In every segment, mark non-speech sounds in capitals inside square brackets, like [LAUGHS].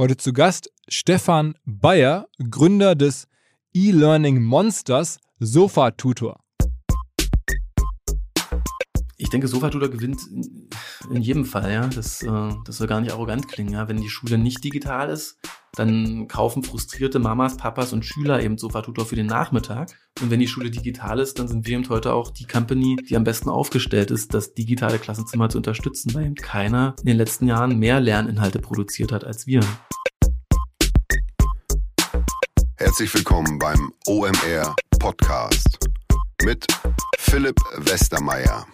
Heute zu Gast Stefan Bayer, Gründer des E-Learning Monsters Sofa Tutor. Ich denke, Sofa-Tutor gewinnt in jedem Fall, ja. Das, äh, das soll gar nicht arrogant klingen, ja. Wenn die Schule nicht digital ist, dann kaufen frustrierte Mamas, Papas und Schüler eben Sofa-Tutor für den Nachmittag. Und wenn die Schule digital ist, dann sind wir eben heute auch die Company, die am besten aufgestellt ist, das digitale Klassenzimmer zu unterstützen, weil eben keiner in den letzten Jahren mehr Lerninhalte produziert hat als wir. Herzlich willkommen beim OMR Podcast mit Philipp Westermeier.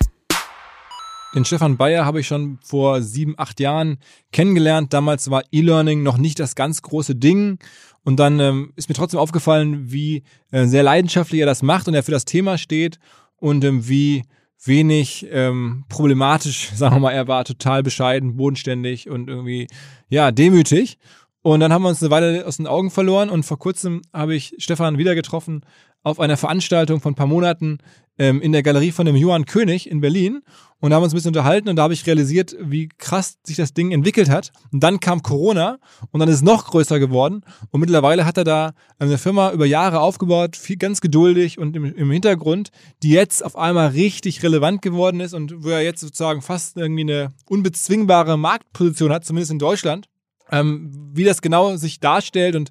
Den Stefan Bayer habe ich schon vor sieben, acht Jahren kennengelernt. Damals war E-Learning noch nicht das ganz große Ding. Und dann ähm, ist mir trotzdem aufgefallen, wie äh, sehr leidenschaftlich er das macht und er für das Thema steht und ähm, wie wenig ähm, problematisch, [LAUGHS] sagen wir mal, er war total bescheiden, bodenständig und irgendwie, ja, demütig. Und dann haben wir uns eine Weile aus den Augen verloren und vor kurzem habe ich Stefan wieder getroffen auf einer Veranstaltung von ein paar Monaten ähm, in der Galerie von dem Johann König in Berlin. Und haben uns ein bisschen unterhalten und da habe ich realisiert, wie krass sich das Ding entwickelt hat. Und dann kam Corona und dann ist es noch größer geworden. Und mittlerweile hat er da eine Firma über Jahre aufgebaut, viel ganz geduldig und im, im Hintergrund, die jetzt auf einmal richtig relevant geworden ist und wo er jetzt sozusagen fast irgendwie eine unbezwingbare Marktposition hat, zumindest in Deutschland. Ähm, wie das genau sich darstellt und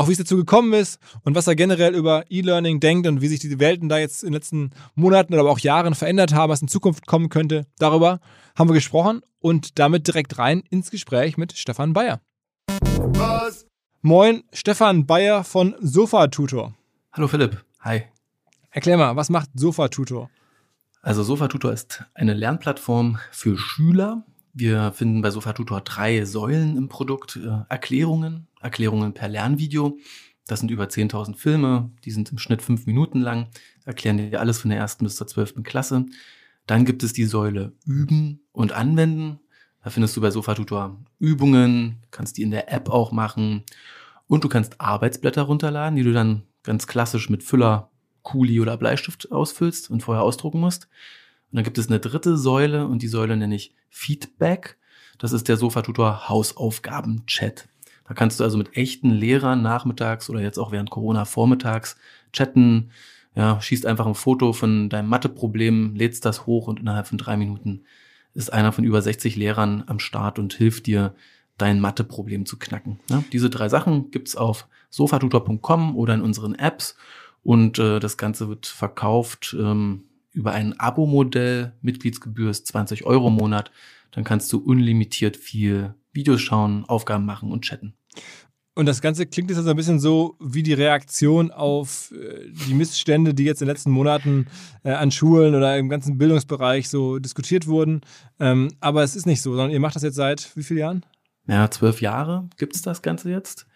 auch wie es dazu gekommen ist und was er generell über E-Learning denkt und wie sich die Welten da jetzt in den letzten Monaten oder aber auch Jahren verändert haben, was in Zukunft kommen könnte. Darüber haben wir gesprochen und damit direkt rein ins Gespräch mit Stefan Bayer. Was? Moin, Stefan Bayer von Sofa Tutor. Hallo Philipp, hi. Erklär mal, was macht Sofa Tutor? Also Sofa Tutor ist eine Lernplattform für Schüler, wir finden bei SofaTutor drei Säulen im Produkt. Äh, Erklärungen, Erklärungen per Lernvideo. Das sind über 10.000 Filme, die sind im Schnitt fünf Minuten lang, erklären dir alles von der ersten bis zur zwölften Klasse. Dann gibt es die Säule Üben und Anwenden. Da findest du bei SofaTutor Übungen, kannst die in der App auch machen. Und du kannst Arbeitsblätter runterladen, die du dann ganz klassisch mit Füller, Kuli oder Bleistift ausfüllst und vorher ausdrucken musst. Und dann gibt es eine dritte Säule und die Säule nenne ich Feedback. Das ist der Sofa-Tutor Hausaufgaben-Chat. Da kannst du also mit echten Lehrern nachmittags oder jetzt auch während Corona vormittags chatten. Ja, schießt einfach ein Foto von deinem Matheproblem, lädst das hoch und innerhalb von drei Minuten ist einer von über 60 Lehrern am Start und hilft dir, dein Matheproblem zu knacken. Ja, diese drei Sachen gibt's auf sofatutor.com oder in unseren Apps und äh, das Ganze wird verkauft ähm, über ein Abo-Modell, Mitgliedsgebühr ist 20 Euro im Monat, dann kannst du unlimitiert viel Videos schauen, Aufgaben machen und chatten. Und das Ganze klingt jetzt also ein bisschen so wie die Reaktion auf äh, die Missstände, die jetzt in den letzten Monaten äh, an Schulen oder im ganzen Bildungsbereich so diskutiert wurden. Ähm, aber es ist nicht so, sondern ihr macht das jetzt seit wie vielen Jahren? Ja, zwölf Jahre gibt es das Ganze jetzt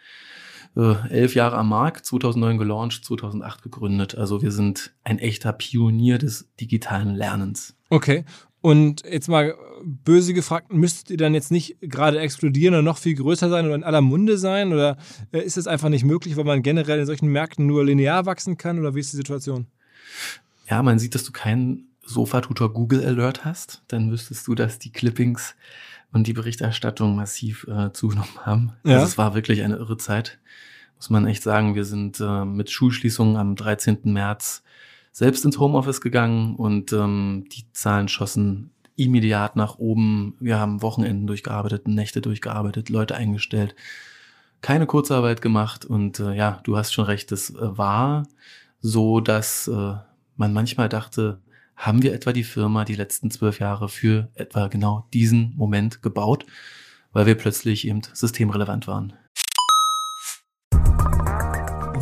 äh, elf Jahre am Markt, 2009 gelauncht, 2008 gegründet. Also wir sind ein echter Pionier des digitalen Lernens. Okay. Und jetzt mal böse gefragt, müsstet ihr dann jetzt nicht gerade explodieren oder noch viel größer sein oder in aller Munde sein? Oder äh, ist es einfach nicht möglich, weil man generell in solchen Märkten nur linear wachsen kann? Oder wie ist die Situation? Ja, man sieht, dass du keinen Sofa-Tutor Google Alert hast. Dann wüsstest du, dass die Clippings und die Berichterstattung massiv äh, zugenommen haben. Ja. Also es war wirklich eine irre Zeit, muss man echt sagen. Wir sind äh, mit Schulschließungen am 13. März selbst ins Homeoffice gegangen und ähm, die Zahlen schossen immediat nach oben. Wir haben Wochenenden durchgearbeitet, Nächte durchgearbeitet, Leute eingestellt, keine Kurzarbeit gemacht und äh, ja, du hast schon recht, es äh, war so, dass äh, man manchmal dachte, haben wir etwa die Firma die letzten zwölf Jahre für etwa genau diesen Moment gebaut, weil wir plötzlich eben systemrelevant waren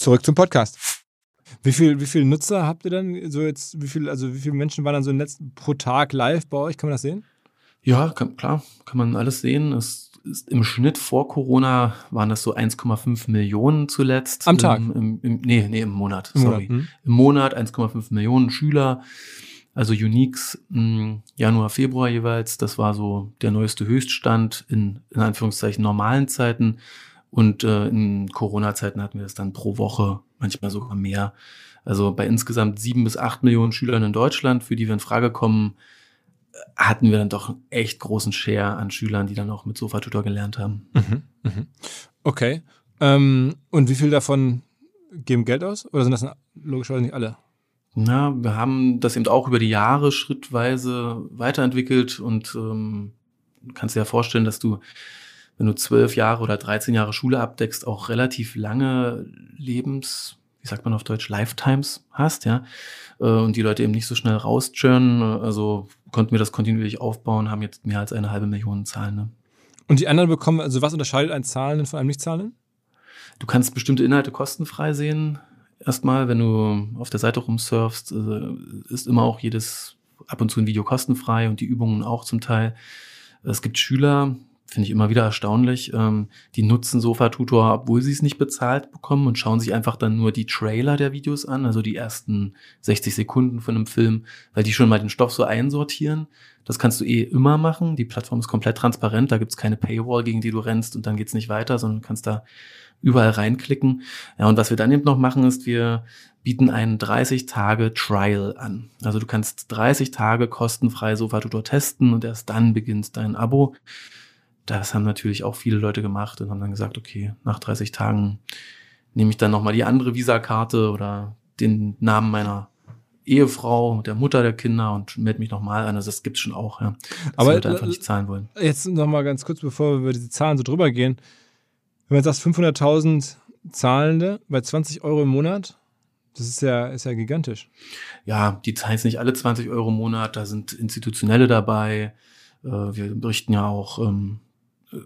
Zurück zum Podcast. Wie viel, wie viel Nutzer habt ihr dann so jetzt, wie viel, also wie viele Menschen waren dann so im letzten pro Tag live bei euch? Kann man das sehen? Ja, kann, klar, kann man alles sehen. Es ist im Schnitt vor Corona waren das so 1,5 Millionen zuletzt. Am Tag? Im, im, im, nee, nee, im Monat, Im sorry. Monat, hm. Im Monat 1,5 Millionen Schüler. Also Uniques mh, Januar, Februar jeweils. Das war so der neueste Höchststand in, in Anführungszeichen normalen Zeiten. Und äh, in Corona-Zeiten hatten wir das dann pro Woche, manchmal sogar mehr. Also bei insgesamt sieben bis acht Millionen Schülern in Deutschland, für die wir in Frage kommen, äh, hatten wir dann doch einen echt großen Share an Schülern, die dann auch mit Sofa-Tutor gelernt haben. Mhm. Mhm. Okay. Ähm, und wie viel davon geben Geld aus? Oder sind das logischerweise nicht alle? Na, wir haben das eben auch über die Jahre schrittweise weiterentwickelt und ähm, kannst dir ja vorstellen, dass du, wenn du zwölf Jahre oder 13 Jahre Schule abdeckst, auch relativ lange Lebens, wie sagt man auf Deutsch, Lifetimes hast, ja. Äh, Und die Leute eben nicht so schnell rauschurnen. Also konnten wir das kontinuierlich aufbauen, haben jetzt mehr als eine halbe Million Zahlen. Ne? Und die anderen bekommen, also was unterscheidet einen Zahlenden von einem Nicht-Zahlenden? Du kannst bestimmte Inhalte kostenfrei sehen. Erstmal, wenn du auf der Seite rumsurfst, äh, ist immer auch jedes ab und zu ein Video kostenfrei und die Übungen auch zum Teil. Es gibt Schüler, finde ich immer wieder erstaunlich, ähm, die nutzen Sofa-Tutor, obwohl sie es nicht bezahlt bekommen und schauen sich einfach dann nur die Trailer der Videos an, also die ersten 60 Sekunden von einem Film, weil die schon mal den Stoff so einsortieren. Das kannst du eh immer machen. Die Plattform ist komplett transparent, da gibt's keine Paywall, gegen die du rennst und dann geht's nicht weiter, sondern kannst da überall reinklicken. Ja, und was wir dann eben noch machen, ist, wir bieten einen 30-Tage-Trial an. Also du kannst 30 Tage kostenfrei Sofa-Tutor testen und erst dann beginnt dein Abo. Das haben natürlich auch viele Leute gemacht und haben dann gesagt, okay, nach 30 Tagen nehme ich dann nochmal die andere Visakarte oder den Namen meiner Ehefrau, der Mutter der Kinder und melde mich nochmal an. Also das gibt's schon auch, ja. Dass Aber, Leute einfach nicht zahlen wollen. Jetzt nochmal ganz kurz, bevor wir über diese Zahlen so drüber gehen. Wenn man sagt 500.000 Zahlende bei 20 Euro im Monat, das ist ja, ist ja gigantisch. Ja, die zahlen jetzt nicht alle 20 Euro im Monat, da sind institutionelle dabei. Äh, Wir richten ja auch ähm,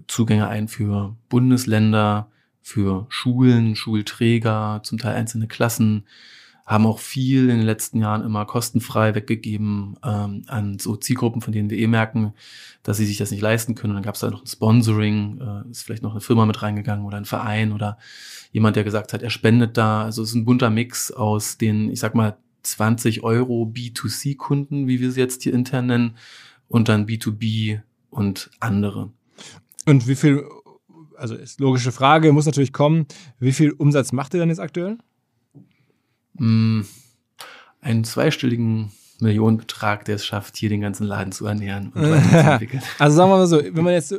Zugänge ein für Bundesländer, für Schulen, Schulträger, zum Teil einzelne Klassen, haben auch viel in den letzten Jahren immer kostenfrei weggegeben ähm, an so Zielgruppen, von denen wir eh merken, dass sie sich das nicht leisten können. Und dann gab es da noch ein Sponsoring, äh, ist vielleicht noch eine Firma mit reingegangen oder ein Verein oder jemand, der gesagt hat, er spendet da. Also es ist ein bunter Mix aus den, ich sag mal, 20 Euro B2C-Kunden, wie wir sie jetzt hier intern nennen, und dann B2B und andere. Und wie viel, also ist logische Frage, muss natürlich kommen, wie viel Umsatz macht ihr dann jetzt aktuell? Mm, einen zweistelligen Millionenbetrag, der es schafft, hier den ganzen Laden zu ernähren und weiterzuentwickeln. [LAUGHS] Also sagen wir mal so, wenn man jetzt, äh,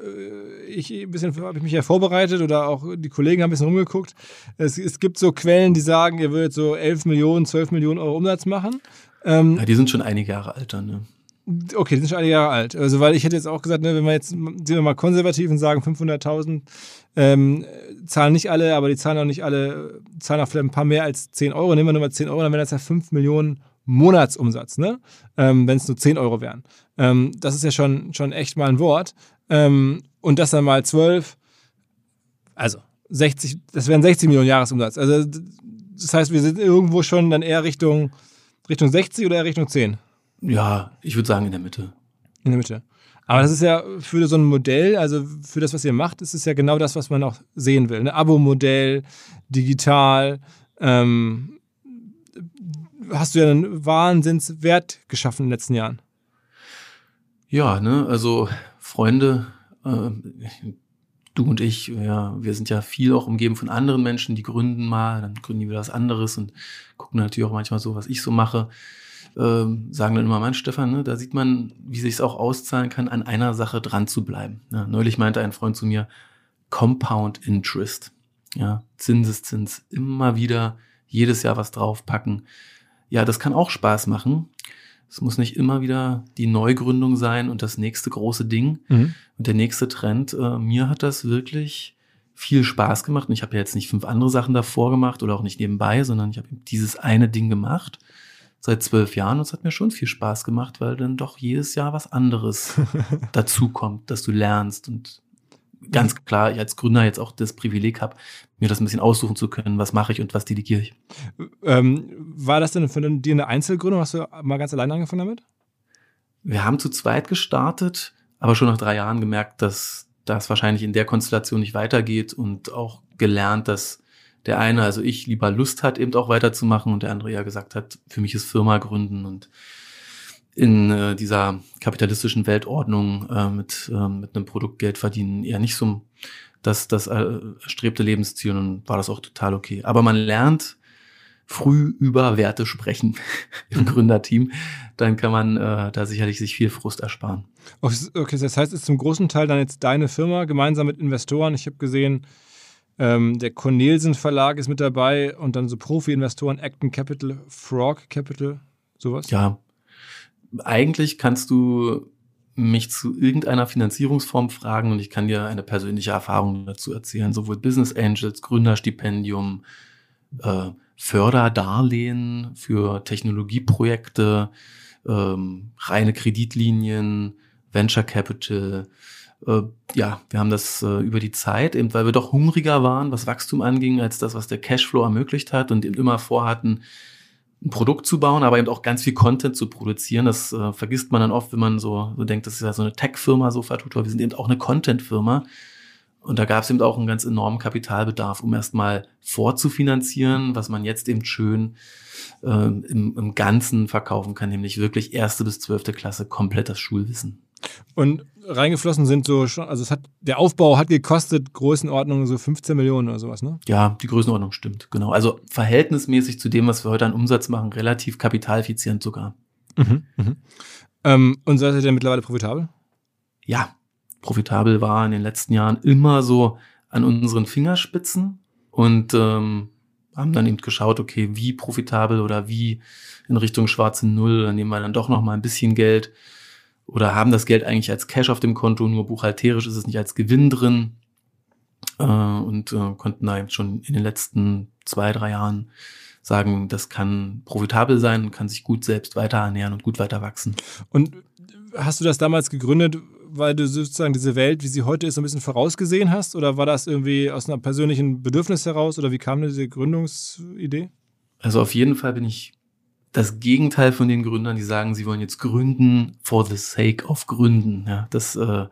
ich ein bisschen, habe ich mich ja vorbereitet oder auch die Kollegen haben ein bisschen rumgeguckt. Es, es gibt so Quellen, die sagen, ihr würdet so 11 Millionen, 12 Millionen Euro Umsatz machen. Ähm, Ja, die sind schon einige Jahre alt dann, ne? Okay, die sind schon einige Jahre alt. Also, weil ich hätte jetzt auch gesagt, ne, wenn wir jetzt, sind wir mal konservativ und sagen 500.000, ähm, zahlen nicht alle, aber die zahlen auch nicht alle, zahlen auch vielleicht ein paar mehr als 10 Euro. Nehmen wir nur mal 10 Euro, dann wären das ja 5 Millionen Monatsumsatz, ne? Ähm, wenn es nur 10 Euro wären. Ähm, das ist ja schon, schon echt mal ein Wort. Ähm, und das dann mal 12, also 60, das wären 60 Millionen Jahresumsatz. Also, das heißt, wir sind irgendwo schon dann eher Richtung, Richtung 60 oder eher Richtung 10? Ja, ich würde sagen in der Mitte. In der Mitte. Aber das ist ja für so ein Modell, also für das, was ihr macht, ist es ja genau das, was man auch sehen will. Ein Abo-Modell, digital, ähm, hast du ja einen Wahnsinnswert geschaffen in den letzten Jahren. Ja, ne, also Freunde, äh, du und ich, ja, wir sind ja viel auch umgeben von anderen Menschen, die gründen mal, dann gründen die wieder was anderes und gucken natürlich auch manchmal so, was ich so mache. Ähm, sagen dann immer, mein Stefan, ne, da sieht man, wie sich es auch auszahlen kann, an einer Sache dran zu bleiben. Ja, neulich meinte ein Freund zu mir, Compound Interest. Ja, Zinseszins, immer wieder jedes Jahr was draufpacken. Ja, das kann auch Spaß machen. Es muss nicht immer wieder die Neugründung sein und das nächste große Ding mhm. und der nächste Trend. Äh, mir hat das wirklich viel Spaß gemacht. Und ich habe ja jetzt nicht fünf andere Sachen davor gemacht oder auch nicht nebenbei, sondern ich habe dieses eine Ding gemacht seit zwölf Jahren und es hat mir schon viel Spaß gemacht, weil dann doch jedes Jahr was anderes [LAUGHS] dazu kommt, dass du lernst und ganz klar ich als Gründer jetzt auch das Privileg habe, mir das ein bisschen aussuchen zu können, was mache ich und was delegiere ich. Ähm, war das denn für dir eine Einzelgründung? Hast du mal ganz alleine angefangen damit? Wir haben zu zweit gestartet, aber schon nach drei Jahren gemerkt, dass das wahrscheinlich in der Konstellation nicht weitergeht und auch gelernt, dass der eine, also ich, lieber Lust hat, eben auch weiterzumachen und der andere ja gesagt hat, für mich ist Firma gründen und in äh, dieser kapitalistischen Weltordnung äh, mit, äh, mit einem Produkt Geld verdienen eher nicht so das, das erstrebte Lebensziel und war das auch total okay. Aber man lernt früh über Werte sprechen [LAUGHS] im mhm. Gründerteam, dann kann man äh, da sicherlich sich viel Frust ersparen. Okay, das heißt, es ist zum großen Teil dann jetzt deine Firma gemeinsam mit Investoren. Ich habe gesehen, ähm, der Cornelsen Verlag ist mit dabei und dann so Profi-Investoren, Acton Capital, Frog Capital, sowas. Ja, eigentlich kannst du mich zu irgendeiner Finanzierungsform fragen und ich kann dir eine persönliche Erfahrung dazu erzählen. Sowohl Business Angels, Gründerstipendium, äh, Förderdarlehen für Technologieprojekte, ähm, reine Kreditlinien, Venture Capital. Äh, ja, wir haben das äh, über die Zeit, eben weil wir doch hungriger waren, was Wachstum anging, als das, was der Cashflow ermöglicht hat und eben immer vorhatten, ein Produkt zu bauen, aber eben auch ganz viel Content zu produzieren. Das äh, vergisst man dann oft, wenn man so, so denkt, das ist ja so eine Tech-Firma, so Tutor. Wir sind eben auch eine Content-Firma. Und da gab es eben auch einen ganz enormen Kapitalbedarf, um erstmal vorzufinanzieren, was man jetzt eben schön äh, im, im Ganzen verkaufen kann, nämlich wirklich erste bis zwölfte Klasse komplett das Schulwissen. Und reingeflossen sind so schon, also es hat, der Aufbau hat gekostet Größenordnung so 15 Millionen oder sowas, ne? Ja, die Größenordnung stimmt, genau. Also verhältnismäßig zu dem, was wir heute an Umsatz machen, relativ kapitaleffizient sogar. Mhm, mhm. Ähm, und seid ihr denn mittlerweile profitabel? Ja, profitabel war in den letzten Jahren immer so an unseren Fingerspitzen und ähm, haben dann eben geschaut, okay, wie profitabel oder wie in Richtung schwarze Null, dann nehmen wir dann doch noch mal ein bisschen Geld oder haben das Geld eigentlich als Cash auf dem Konto, nur buchhalterisch ist es nicht als Gewinn drin äh, und äh, konnten da eben schon in den letzten zwei, drei Jahren sagen, das kann profitabel sein kann sich gut selbst weiter ernähren und gut weiter wachsen. Und hast du das damals gegründet, weil du sozusagen diese Welt, wie sie heute ist, ein bisschen vorausgesehen hast? Oder war das irgendwie aus einem persönlichen Bedürfnis heraus? Oder wie kam diese Gründungsidee? Also auf jeden Fall bin ich das Gegenteil von den Gründern, die sagen, sie wollen jetzt gründen for the sake of Gründen. Ja, das, äh,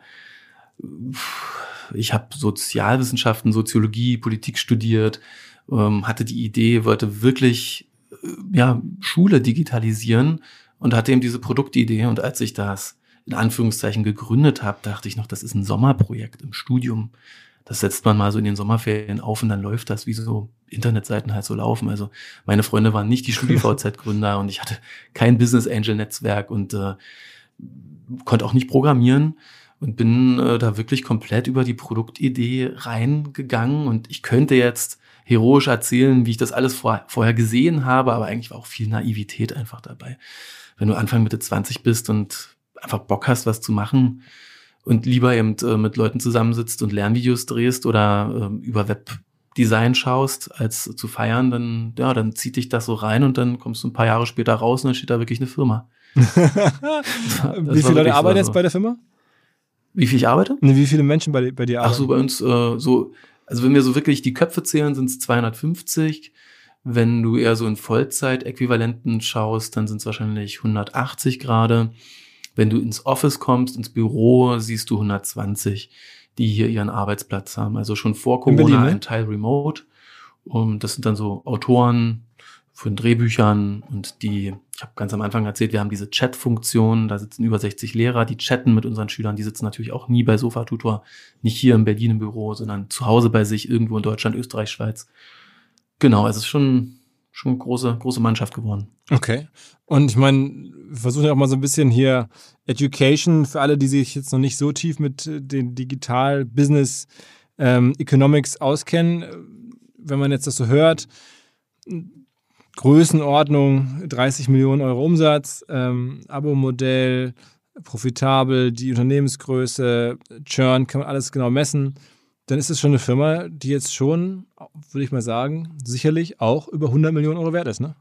ich habe Sozialwissenschaften, Soziologie, Politik studiert, ähm, hatte die Idee, wollte wirklich äh, ja Schule digitalisieren und hatte eben diese Produktidee. Und als ich das in Anführungszeichen gegründet habe, dachte ich noch, das ist ein Sommerprojekt im Studium das setzt man mal so in den Sommerferien auf und dann läuft das, wie so Internetseiten halt so laufen. Also meine Freunde waren nicht die StudiVZ-Gründer und ich hatte kein Business Angel-Netzwerk und äh, konnte auch nicht programmieren und bin äh, da wirklich komplett über die Produktidee reingegangen und ich könnte jetzt heroisch erzählen, wie ich das alles vor, vorher gesehen habe, aber eigentlich war auch viel Naivität einfach dabei. Wenn du Anfang Mitte 20 bist und einfach Bock hast, was zu machen, und lieber eben äh, mit Leuten zusammensitzt und Lernvideos drehst oder äh, über Webdesign schaust, als zu feiern, dann, ja, dann zieht dich das so rein und dann kommst du ein paar Jahre später raus und dann steht da wirklich eine Firma. [LAUGHS] wie viele Leute arbeiten jetzt bei der Firma? Wie viel ich arbeite? Nee, wie viele Menschen bei, bei dir arbeiten? Ach so, bei uns äh, so, also wenn wir so wirklich die Köpfe zählen, sind es 250. Wenn du eher so in Vollzeit-Äquivalenten schaust, dann sind es wahrscheinlich 180 gerade. Wenn du ins Office kommst, ins Büro, siehst du 120, die hier ihren Arbeitsplatz haben. Also schon vor Corona Berlin, ne? ein Teil remote Und das sind dann so Autoren von Drehbüchern und die, ich habe ganz am Anfang erzählt, wir haben diese Chat-Funktion, da sitzen über 60 Lehrer, die chatten mit unseren Schülern, die sitzen natürlich auch nie bei Sofa Tutor, nicht hier in Berlin im Büro, sondern zu Hause bei sich, irgendwo in Deutschland, Österreich, Schweiz. Genau, also es ist schon, schon eine große, große Mannschaft geworden. Okay. Und ich meine, wir versuchen ja auch mal so ein bisschen hier Education für alle, die sich jetzt noch nicht so tief mit äh, den Digital Business ähm, Economics auskennen. Wenn man jetzt das so hört, Größenordnung 30 Millionen Euro Umsatz, ähm, Abo-Modell, profitabel, die Unternehmensgröße, Churn, kann man alles genau messen. Dann ist es schon eine Firma, die jetzt schon, würde ich mal sagen, sicherlich auch über 100 Millionen Euro wert ist, ne?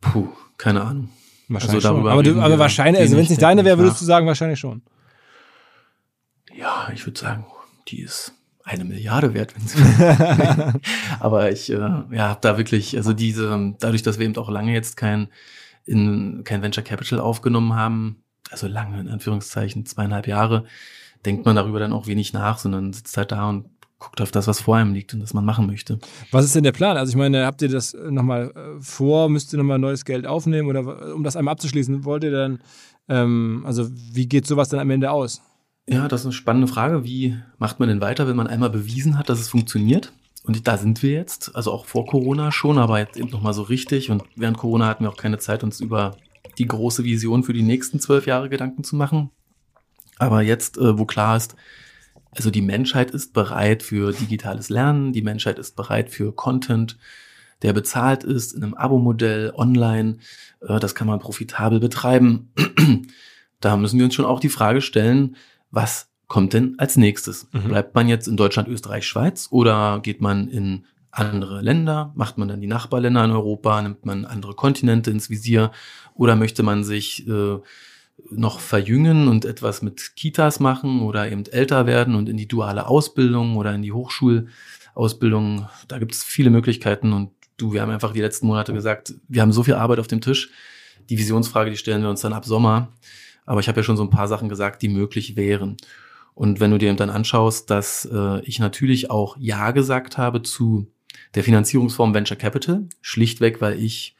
Puh, keine Ahnung. Wahrscheinlich also darüber aber, du, aber wahrscheinlich, also wenn es nicht deine wäre, würdest du sagen, wahrscheinlich schon. Ja, ich würde sagen, die ist eine Milliarde wert, wenn sie. [LAUGHS] aber ich äh, ja, habe da wirklich, also diese, dadurch, dass wir eben auch lange jetzt kein, in, kein Venture Capital aufgenommen haben, also lange in Anführungszeichen, zweieinhalb Jahre, denkt man darüber dann auch wenig nach, sondern sitzt halt da und guckt auf das, was vor einem liegt und das man machen möchte. Was ist denn der Plan? Also ich meine, habt ihr das nochmal äh, vor, müsst ihr nochmal neues Geld aufnehmen oder um das einmal abzuschließen, wollt ihr dann, ähm, also wie geht sowas dann am Ende aus? Ja, das ist eine spannende Frage. Wie macht man denn weiter, wenn man einmal bewiesen hat, dass es funktioniert? Und da sind wir jetzt, also auch vor Corona schon, aber jetzt eben nochmal so richtig. Und während Corona hatten wir auch keine Zeit, uns über die große Vision für die nächsten zwölf Jahre Gedanken zu machen. Aber jetzt, äh, wo klar ist, also die Menschheit ist bereit für digitales Lernen, die Menschheit ist bereit für Content, der bezahlt ist in einem Abo-Modell online. Äh, das kann man profitabel betreiben. da müssen wir uns schon auch die Frage stellen, was kommt denn als nächstes? Mhm. Bleibt man jetzt in Deutschland, Österreich, Schweiz oder geht man in andere Länder? Macht man dann die Nachbarländer in Europa? Nimmt man andere Kontinente ins Visier? Oder möchte man sich äh, noch verjüngen und etwas mit Kitas machen oder eben älter werden und in die duale Ausbildung oder in die Hochschulausbildung. Da gibt es viele Möglichkeiten und du, wir haben einfach die letzten Monate gesagt, wir haben so viel Arbeit auf dem Tisch. Die Visionsfrage, die stellen wir uns dann ab Sommer. Aber ich habe ja schon so ein paar Sachen gesagt, die möglich wären. Und wenn du dir eben dann anschaust, dass äh, ich natürlich auch Ja gesagt habe zu der Finanzierungsform Venture Capital, schlichtweg, weil ich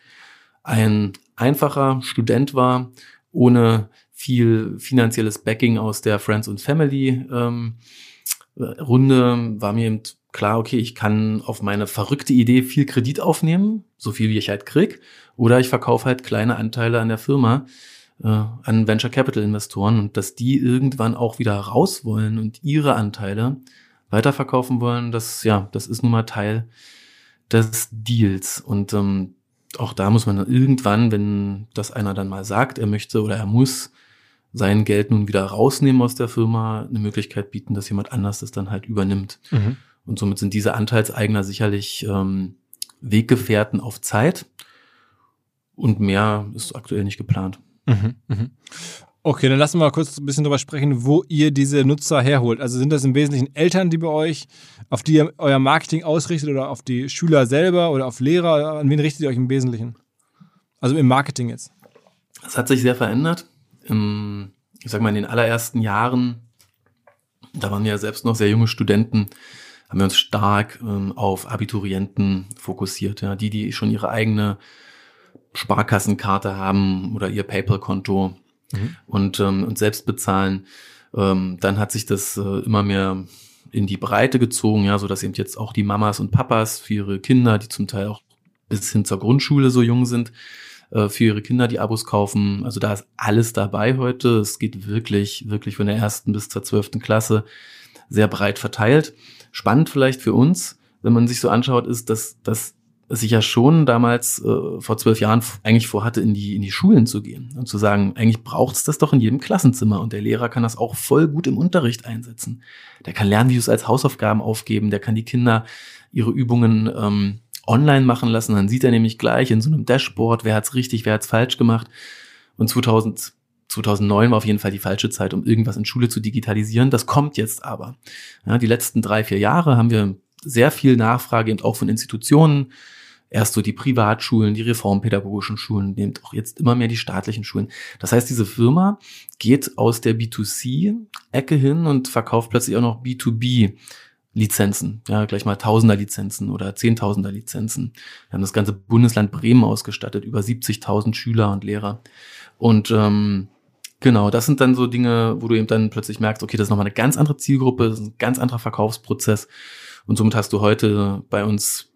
ein einfacher Student war ohne viel finanzielles Backing aus der Friends und Family ähm, Runde war mir eben klar, okay, ich kann auf meine verrückte Idee viel Kredit aufnehmen, so viel wie ich halt krieg, oder ich verkaufe halt kleine Anteile an der Firma äh, an Venture Capital Investoren und dass die irgendwann auch wieder raus wollen und ihre Anteile weiterverkaufen wollen, das ja, das ist nun mal Teil des Deals. Und ähm, auch da muss man dann irgendwann, wenn das einer dann mal sagt, er möchte oder er muss sein Geld nun wieder rausnehmen aus der Firma, eine Möglichkeit bieten, dass jemand anders das dann halt übernimmt. Mhm. Und somit sind diese Anteilseigner sicherlich ähm, Weggefährten auf Zeit und mehr ist aktuell nicht geplant. Mhm, mh. Okay, dann lassen wir mal kurz ein bisschen drüber sprechen, wo ihr diese Nutzer herholt. Also sind das im Wesentlichen Eltern, die bei euch, auf die ihr euer Marketing ausrichtet oder auf die Schüler selber oder auf Lehrer? An wen richtet ihr euch im Wesentlichen? Also im Marketing jetzt. Das hat sich sehr verändert. Ich sag mal, in den allerersten Jahren, da waren wir ja selbst noch sehr junge Studenten, haben wir uns stark ähm, auf Abiturienten fokussiert. Die, die schon ihre eigene Sparkassenkarte haben oder ihr PayPal-Konto mhm. und, ähm, und selbst bezahlen. Ähm, dann hat sich das äh, immer mehr in die Breite gezogen, ja, so dass eben jetzt auch die Mamas und Papas für ihre Kinder, die zum Teil auch bis hin zur Grundschule so jung sind, äh, für ihre Kinder die Abos kaufen. Also da ist alles dabei heute. Es geht wirklich, wirklich von der ersten bis zur zwölften Klasse sehr breit verteilt. Spannend vielleicht für uns, wenn man sich so anschaut, ist, dass, dass dass ich ja schon damals äh, vor zwölf Jahren eigentlich vorhatte, in die, in die Schulen zu gehen und zu sagen, eigentlich braucht es das doch in jedem Klassenzimmer und der Lehrer kann das auch voll gut im Unterricht einsetzen. Der kann Lernvideos als Hausaufgaben aufgeben, der kann die Kinder ihre Übungen ähm, online machen lassen, dann sieht er nämlich gleich in so einem Dashboard, wer hat's richtig, wer hat's falsch gemacht. Und 2000, 2009 war auf jeden Fall die falsche Zeit, um irgendwas in Schule zu digitalisieren. Das kommt jetzt aber. Ja, die letzten drei, vier Jahre haben wir sehr viel Nachfrage eben auch von Institutionen, erst so die Privatschulen, die reformpädagogischen Schulen, nimmt auch jetzt immer mehr die staatlichen Schulen. Das heißt, diese Firma geht aus der B2C-Ecke hin und verkauft plötzlich auch noch B2B Lizenzen, ja, gleich mal Tausender Lizenzen oder Zehntausender Lizenzen. Wir haben das ganze Bundesland Bremen ausgestattet, über 70.000 Schüler und Lehrer. Und ähm, genau, das sind dann so Dinge, wo du eben dann plötzlich merkst, okay, das ist nochmal eine ganz andere Zielgruppe, das ist ein ganz anderer Verkaufsprozess. Und somit hast du heute bei uns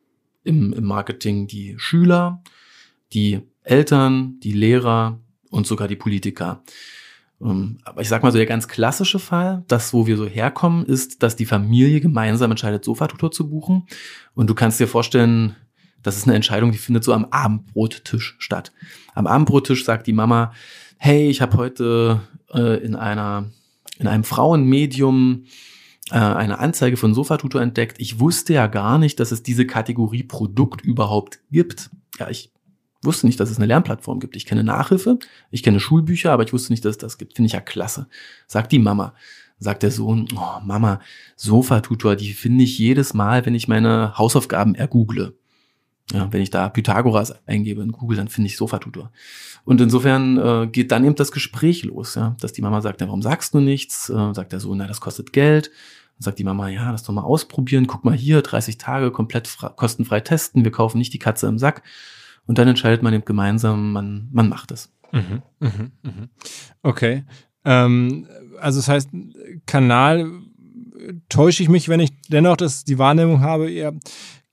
im, im Marketing die Schüler, die Eltern, die Lehrer und sogar die Politiker. Ähm, aber ich sag mal so, der ganz klassische Fall, das, wo wir so herkommen, ist, dass die Familie gemeinsam entscheidet, Sofatutor zu buchen. Und du kannst dir vorstellen, das ist eine Entscheidung, die findet so am Abendbrottisch statt. Am Abendbrottisch sagt die Mama, hey, ich habe heute äh, in einer in einem Frauenmedium eine Anzeige von Sofatutor entdeckt. Ich wusste ja gar nicht, dass es diese Kategorie Produkt überhaupt gibt. Ja, ich wusste nicht, dass es eine Lernplattform gibt. Ich kenne Nachhilfe, ich kenne Schulbücher, aber ich wusste nicht, dass es das gibt. Finde ich ja klasse. Sagt die Mama. Sagt der Sohn, oh Mama, Sofatutor, die finde ich jedes Mal, wenn ich meine Hausaufgaben ergoogle. Ja, wenn ich da Pythagoras eingebe in Google, dann finde ich Sofatutor. Und insofern äh, geht dann eben das Gespräch los, ja, dass die Mama sagt, ja, warum sagst du nichts? Äh, sagt der Sohn, na, das kostet Geld. Dann sagt die Mama, ja, lass doch mal ausprobieren. Guck mal hier, 30 Tage komplett kostenfrei testen. Wir kaufen nicht die Katze im Sack. Und dann entscheidet man eben gemeinsam, man, man macht es. Mhm, mh, mh. Okay. Ähm, also das heißt, Kanal täusche ich mich, wenn ich dennoch das, die Wahrnehmung habe, ihr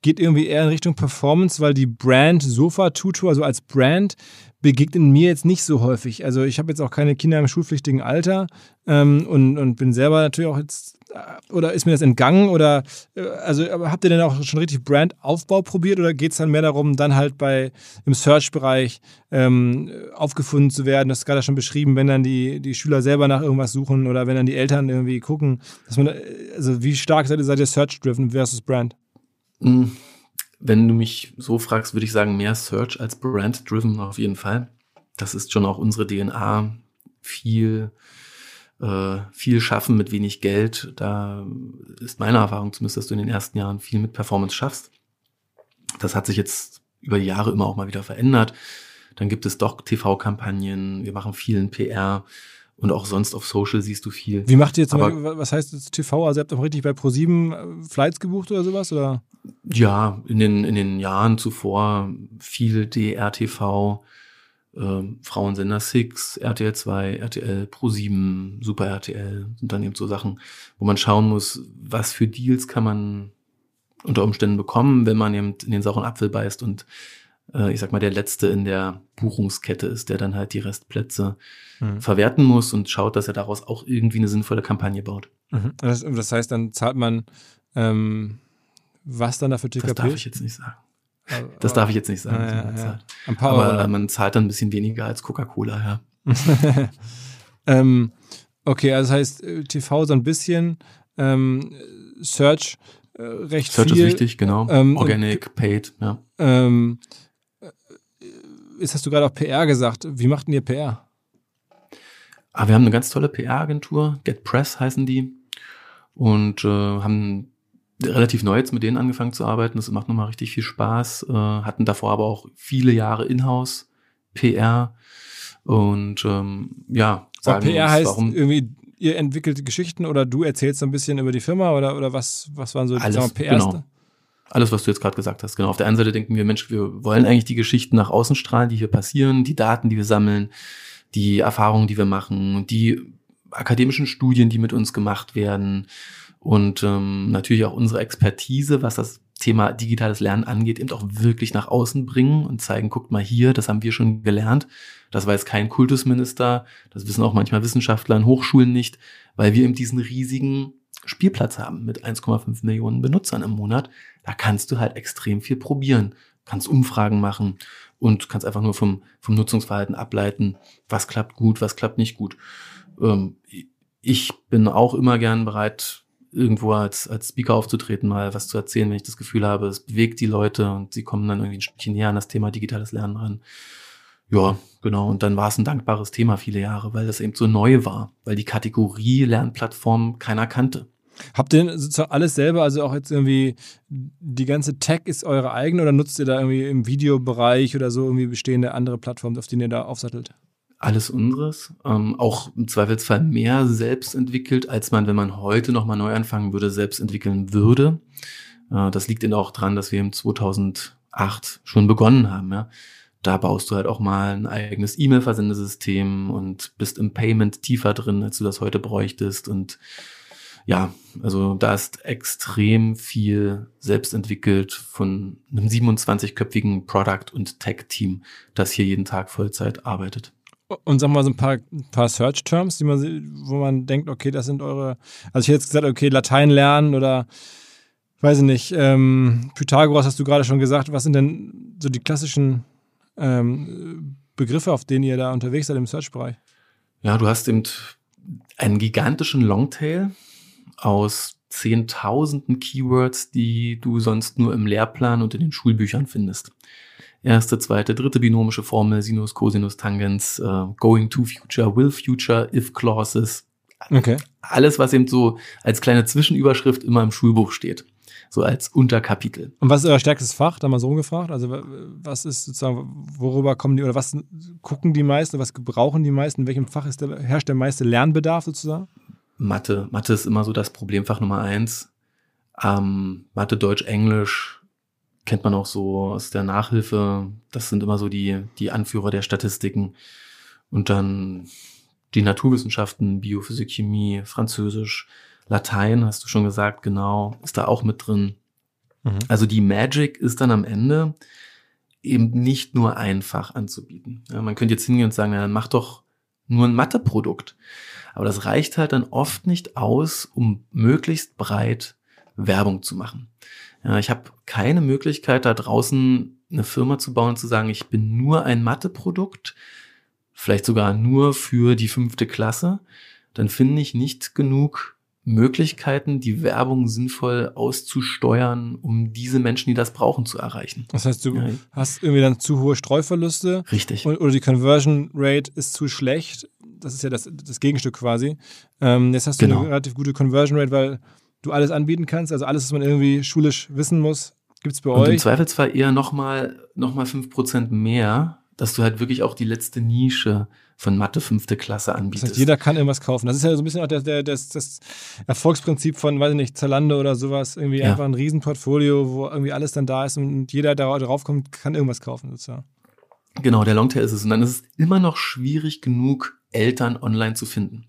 geht irgendwie eher in Richtung Performance, weil die Brand Sofa Tutor, also als Brand, begegnen mir jetzt nicht so häufig. Also ich habe jetzt auch keine Kinder im schulpflichtigen Alter ähm, und, und bin selber natürlich auch jetzt äh, oder ist mir das entgangen oder äh, also habt ihr denn auch schon richtig Brandaufbau probiert oder geht es dann mehr darum, dann halt bei im Search-Bereich ähm, aufgefunden zu werden? Das ist gerade schon beschrieben, wenn dann die, die Schüler selber nach irgendwas suchen oder wenn dann die Eltern irgendwie gucken, dass man also wie stark seid ihr, seid ihr Search-driven versus Brand? Hm, wenn du mich so fragst, würde ich sagen, mehr Search als Brand-driven auf jeden Fall. Das ist schon auch unsere DNA. Viel äh, viel schaffen mit wenig Geld. Da ist meine Erfahrung zumindest, dass du in den ersten Jahren viel mit Performance schaffst. Das hat sich jetzt über die Jahre immer auch mal wieder verändert. Dann gibt es doch TV-Kampagnen, wir machen vielen PR und auch sonst auf Social siehst du viel. Wie macht ihr jetzt, Aber, was heißt jetzt TV? Also ihr habt doch richtig bei ProSieben äh, Flights gebucht oder sowas? Oder? Ja, in den, in den Jahren zuvor viel DRTV, ähm, Frauensender Six, RTL 2, RTL Pro 7, Super RTL sind dann eben so Sachen, wo man schauen muss, was für Deals kann man unter Umständen bekommen, wenn man eben in den sauren Apfel beißt und äh, ich sag mal der Letzte in der Buchungskette ist, der dann halt die Restplätze mhm. verwerten muss und schaut, dass er daraus auch irgendwie eine sinnvolle Kampagne baut. Mhm. Das, das, heißt, dann zahlt man ähm, was dann dafür TKP? Das darf ich jetzt nicht sagen. Das darf ich jetzt nicht sagen. Ja, ja, ja. Aber man zahlt dann ein bisschen weniger als Coca-Cola, ja. [LAUGHS] ähm, okay, also das heißt äh, TV so ein bisschen, ähm, Search äh, recht Search viel. Search ist wichtig, genau. Ähm, Organic, Paid, ja. Jetzt hast du gerade auch PR gesagt. Wie macht denn ihr PR? Ah, wir haben eine ganz tolle PR-Agentur, Get Press heißen die. Und äh, haben relativ neu jetzt mit denen angefangen zu arbeiten. Das macht nochmal richtig viel Spaß. Äh, hatten davor aber auch viele Jahre Inhouse PR. Und ähm, ja, sagen PR uns, heißt warum, irgendwie, ihr entwickelt Geschichten oder du erzählst so ein bisschen über die Firma oder, oder was, was waren so die Alles, PR? Genau. Alles, was du jetzt gerade gesagt hast. Genau. Auf der einen Seite denken wir, Mensch, wir wollen eigentlich die Geschichten nach außen strahlen, die hier passieren, die Daten, die wir sammeln, die Erfahrungen, die wir machen, die akademischen Studien, die mit uns gemacht werden und ähm, natürlich auch unsere Expertise, was das Thema digitales Lernen angeht, eben auch wirklich nach außen bringen und zeigen, guckt mal hier, das haben wir schon gelernt. Das weiß kein Kultusminister, das wissen auch manchmal Wissenschaftler in Hochschulen nicht, weil wir eben diesen riesigen Spielplatz haben mit 1,5 Millionen Benutzern im Monat. Da kannst du halt extrem viel probieren, kannst Umfragen machen und kannst einfach nur vom, vom Nutzungsverhalten ableiten, was klappt gut, was klappt nicht gut. Ähm, ich bin auch immer gern bereit, irgendwo als, als Speaker aufzutreten, mal was zu erzählen, wenn ich das Gefühl habe, es bewegt die Leute und sie kommen dann irgendwie ein Stückchen näher an das Thema digitales Lernen ran. Ja, genau. Und dann war es ein dankbares Thema viele Jahre, weil das eben so neu war, weil die Kategorie Lernplattform keiner kannte. Habt ihr sozusagen alles selber, also auch jetzt irgendwie die ganze Tech ist eure eigene oder nutzt ihr da irgendwie im Videobereich oder so irgendwie bestehende andere Plattformen, auf denen ihr da aufsattelt? alles unseres. Ähm, auch im Zweifelsfall mehr selbst entwickelt, als man, wenn man heute nochmal neu anfangen würde, selbst entwickeln würde. Äh, das liegt eben auch dran, dass wir im 2008 schon begonnen haben. Ja. Da baust du halt auch mal ein eigenes E-Mail-Versendesystem und bist im Payment tiefer drin, als du das heute bräuchtest. Und ja, also da ist extrem viel selbst entwickelt von einem 27-köpfigen Product- und Tech-Team, das hier jeden Tag Vollzeit arbeitet. Und sagen wir mal so ein paar, paar Search-Terms, man, wo man denkt, okay, das sind eure, also ich hätte jetzt gesagt, okay, Latein lernen oder weiß ich nicht, ähm, Pythagoras hast du gerade schon gesagt, was sind denn so die klassischen ähm, Begriffe, auf denen ihr da unterwegs seid im Search-Bereich? Ja, du hast eben einen gigantischen Longtail aus zehntausenden Keywords, die du sonst nur im Lehrplan und in den Schulbüchern findest. Erste, zweite, dritte binomische Formel, Sinus, Cosinus, Tangens, uh, Going to Future, Will Future, If Clauses. Okay. Alles, was eben so als kleine Zwischenüberschrift immer im Schulbuch steht so als Unterkapitel. Und was ist euer stärkstes Fach? Da mal so gefragt. Also was ist sozusagen, worüber kommen die oder was gucken die meisten, was brauchen die meisten? In welchem Fach ist der, herrscht der meiste Lernbedarf sozusagen? Mathe. Mathe ist immer so das Problemfach Nummer eins. Ähm, Mathe, Deutsch, Englisch kennt man auch so aus der Nachhilfe. Das sind immer so die, die Anführer der Statistiken. Und dann die Naturwissenschaften, Biophysik, Chemie, Französisch, Latein, hast du schon gesagt, genau, ist da auch mit drin. Mhm. Also die Magic ist dann am Ende eben nicht nur einfach anzubieten. Ja, man könnte jetzt hingehen und sagen, ja, dann mach doch nur ein Matheprodukt. Aber das reicht halt dann oft nicht aus, um möglichst breit Werbung zu machen. Ja, ich habe keine Möglichkeit, da draußen eine Firma zu bauen und zu sagen, ich bin nur ein Matheprodukt, vielleicht sogar nur für die fünfte Klasse. Dann finde ich nicht genug Möglichkeiten, die Werbung sinnvoll auszusteuern, um diese Menschen, die das brauchen, zu erreichen. Das heißt, du ja. hast irgendwie dann zu hohe Streuverluste. Richtig. Oder die Conversion Rate ist zu schlecht. Das ist ja das, das Gegenstück quasi. Ähm, jetzt hast du genau. eine relativ gute Conversion Rate, weil du alles anbieten kannst. Also alles, was man irgendwie schulisch wissen muss, gibt es bei Und euch. Im Zweifelsfall eher nochmal noch mal 5% mehr, dass du halt wirklich auch die letzte Nische von Mathe fünfte Klasse anbietest. Das heißt, jeder kann irgendwas kaufen. Das ist ja so ein bisschen auch der, der, das, das Erfolgsprinzip von, weiß ich nicht, Zalando oder sowas. Irgendwie ja. einfach ein Riesenportfolio, wo irgendwie alles dann da ist und jeder, der darauf kommt, kann irgendwas kaufen. Sozusagen. Genau, der Longtail ist es. Und dann ist es immer noch schwierig genug, Eltern online zu finden.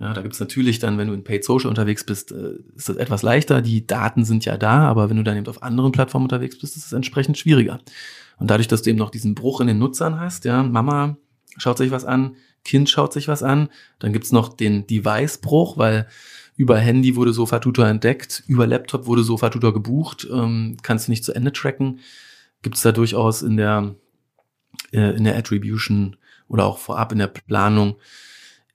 Ja, da gibt's natürlich dann, wenn du in Paid Social unterwegs bist, äh, ist das etwas leichter. Die Daten sind ja da, aber wenn du dann eben auf anderen Plattformen unterwegs bist, ist es entsprechend schwieriger. Und dadurch, dass du eben noch diesen Bruch in den Nutzern hast, ja, Mama schaut sich was an, Kind schaut sich was an. Dann gibt's noch den Device-Bruch, weil über Handy wurde Sofa-Tutor entdeckt, über Laptop wurde Sofa-Tutor gebucht, ähm, kannst du nicht zu Ende tracken. Gibt's da durchaus in der, äh, in der Attribution oder auch vorab in der Planung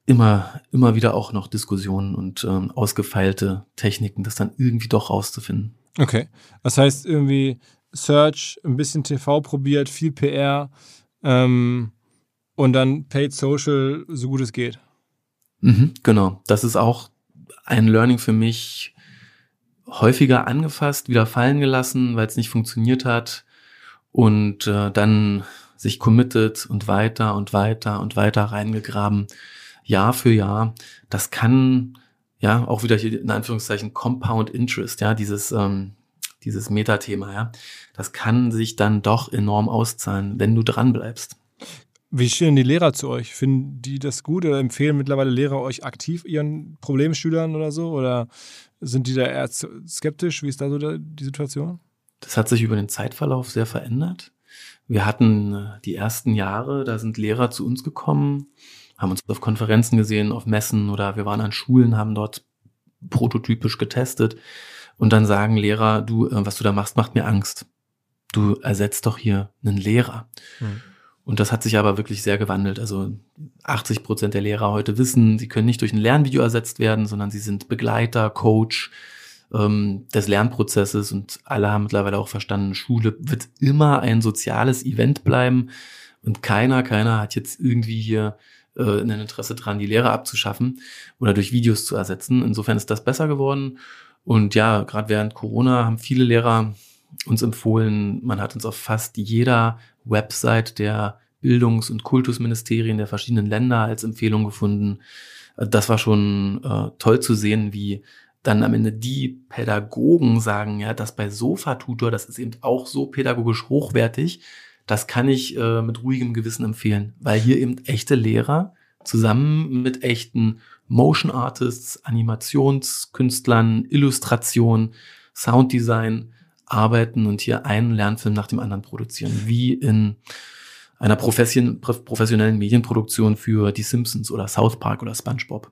immer, immer wieder auch noch Diskussionen und ähm, ausgefeilte Techniken, das dann irgendwie doch rauszufinden. Okay. Das heißt irgendwie Search, ein bisschen TV probiert, viel PR, ähm, und dann Paid Social, so gut es geht. Mhm, genau. Das ist auch ein Learning für mich häufiger angefasst, wieder fallen gelassen, weil es nicht funktioniert hat und äh, dann sich committed und weiter und weiter und weiter reingegraben, Jahr für Jahr. Das kann ja auch wieder hier in Anführungszeichen Compound Interest, ja, dieses ähm, dieses Metathema, ja, das kann sich dann doch enorm auszahlen, wenn du dran bleibst. Wie stehen die Lehrer zu euch? Finden die das gut oder empfehlen mittlerweile Lehrer euch aktiv ihren Problemschülern oder so? Oder sind die da eher skeptisch? Wie ist da so die Situation? Das hat sich über den Zeitverlauf sehr verändert. Wir hatten äh, die ersten Jahre, da sind Lehrer zu uns gekommen, haben uns auf Konferenzen gesehen, auf Messen oder wir waren an Schulen, haben dort prototypisch getestet. Und dann sagen Lehrer, du, äh, was du da machst, macht mir Angst. Du ersetzt doch hier einen Lehrer. Hm. Und das hat sich aber wirklich sehr gewandelt. Also 80 Prozent der Lehrer heute wissen, sie können nicht durch ein Lernvideo ersetzt werden, sondern sie sind Begleiter, Coach ähm, des Lernprozesses und alle haben mittlerweile auch verstanden, Schule wird immer ein soziales Event bleiben und keiner, keiner hat jetzt irgendwie hier äh, ein Interesse dran, die Lehre abzuschaffen oder durch Videos zu ersetzen. Insofern ist das besser geworden. Und ja, gerade während Corona haben viele Lehrer uns empfohlen, man hat uns auf fast jeder Website der Bildungs- und Kultusministerien der verschiedenen Länder als Empfehlung gefunden. Äh, das war schon äh, toll zu sehen, wie dann am Ende die Pädagogen sagen, ja, das bei Sofa-Tutor, das ist eben auch so pädagogisch hochwertig, das kann ich äh, mit ruhigem Gewissen empfehlen, weil hier eben echte Lehrer zusammen mit echten Motion Artists, Animationskünstlern, Illustration, Sounddesign arbeiten und hier einen Lernfilm nach dem anderen produzieren, wie in einer professionellen Medienproduktion für die Simpsons oder South Park oder SpongeBob.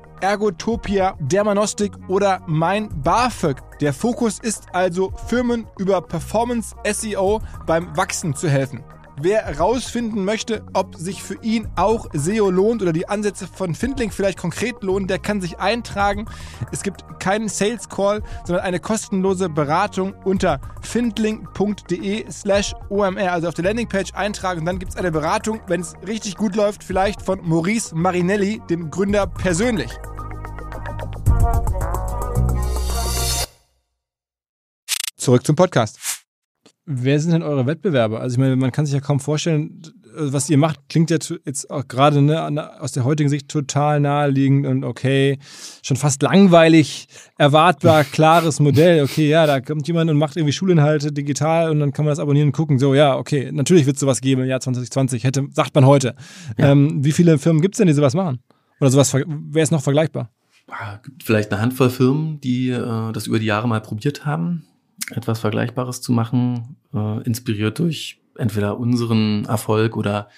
Ergotopia, Dermanostik oder mein BAföG. Der Fokus ist also, Firmen über Performance SEO beim Wachsen zu helfen. Wer herausfinden möchte, ob sich für ihn auch SEO lohnt oder die Ansätze von Findling vielleicht konkret lohnen, der kann sich eintragen. Es gibt keinen Sales Call, sondern eine kostenlose Beratung unter findling.de slash OMR. Also auf der Landingpage eintragen und dann gibt es eine Beratung, wenn es richtig gut läuft, vielleicht von Maurice Marinelli, dem Gründer persönlich. Zurück zum Podcast. Wer sind denn eure Wettbewerber? Also ich meine, man kann sich ja kaum vorstellen, was ihr macht, klingt ja jetzt auch gerade ne, aus der heutigen Sicht total naheliegend und okay, schon fast langweilig, erwartbar, [LAUGHS] klares Modell. Okay, ja, da kommt jemand und macht irgendwie Schulinhalte digital und dann kann man das abonnieren und gucken. So, ja, okay, natürlich wird es sowas geben im Jahr 2020, hätte, sagt man heute. Ja. Ähm, wie viele Firmen gibt es denn, die sowas machen? Oder sowas, wer ist noch vergleichbar? Ah, gibt vielleicht eine Handvoll Firmen, die äh, das über die Jahre mal probiert haben etwas Vergleichbares zu machen, äh, inspiriert durch entweder unseren Erfolg oder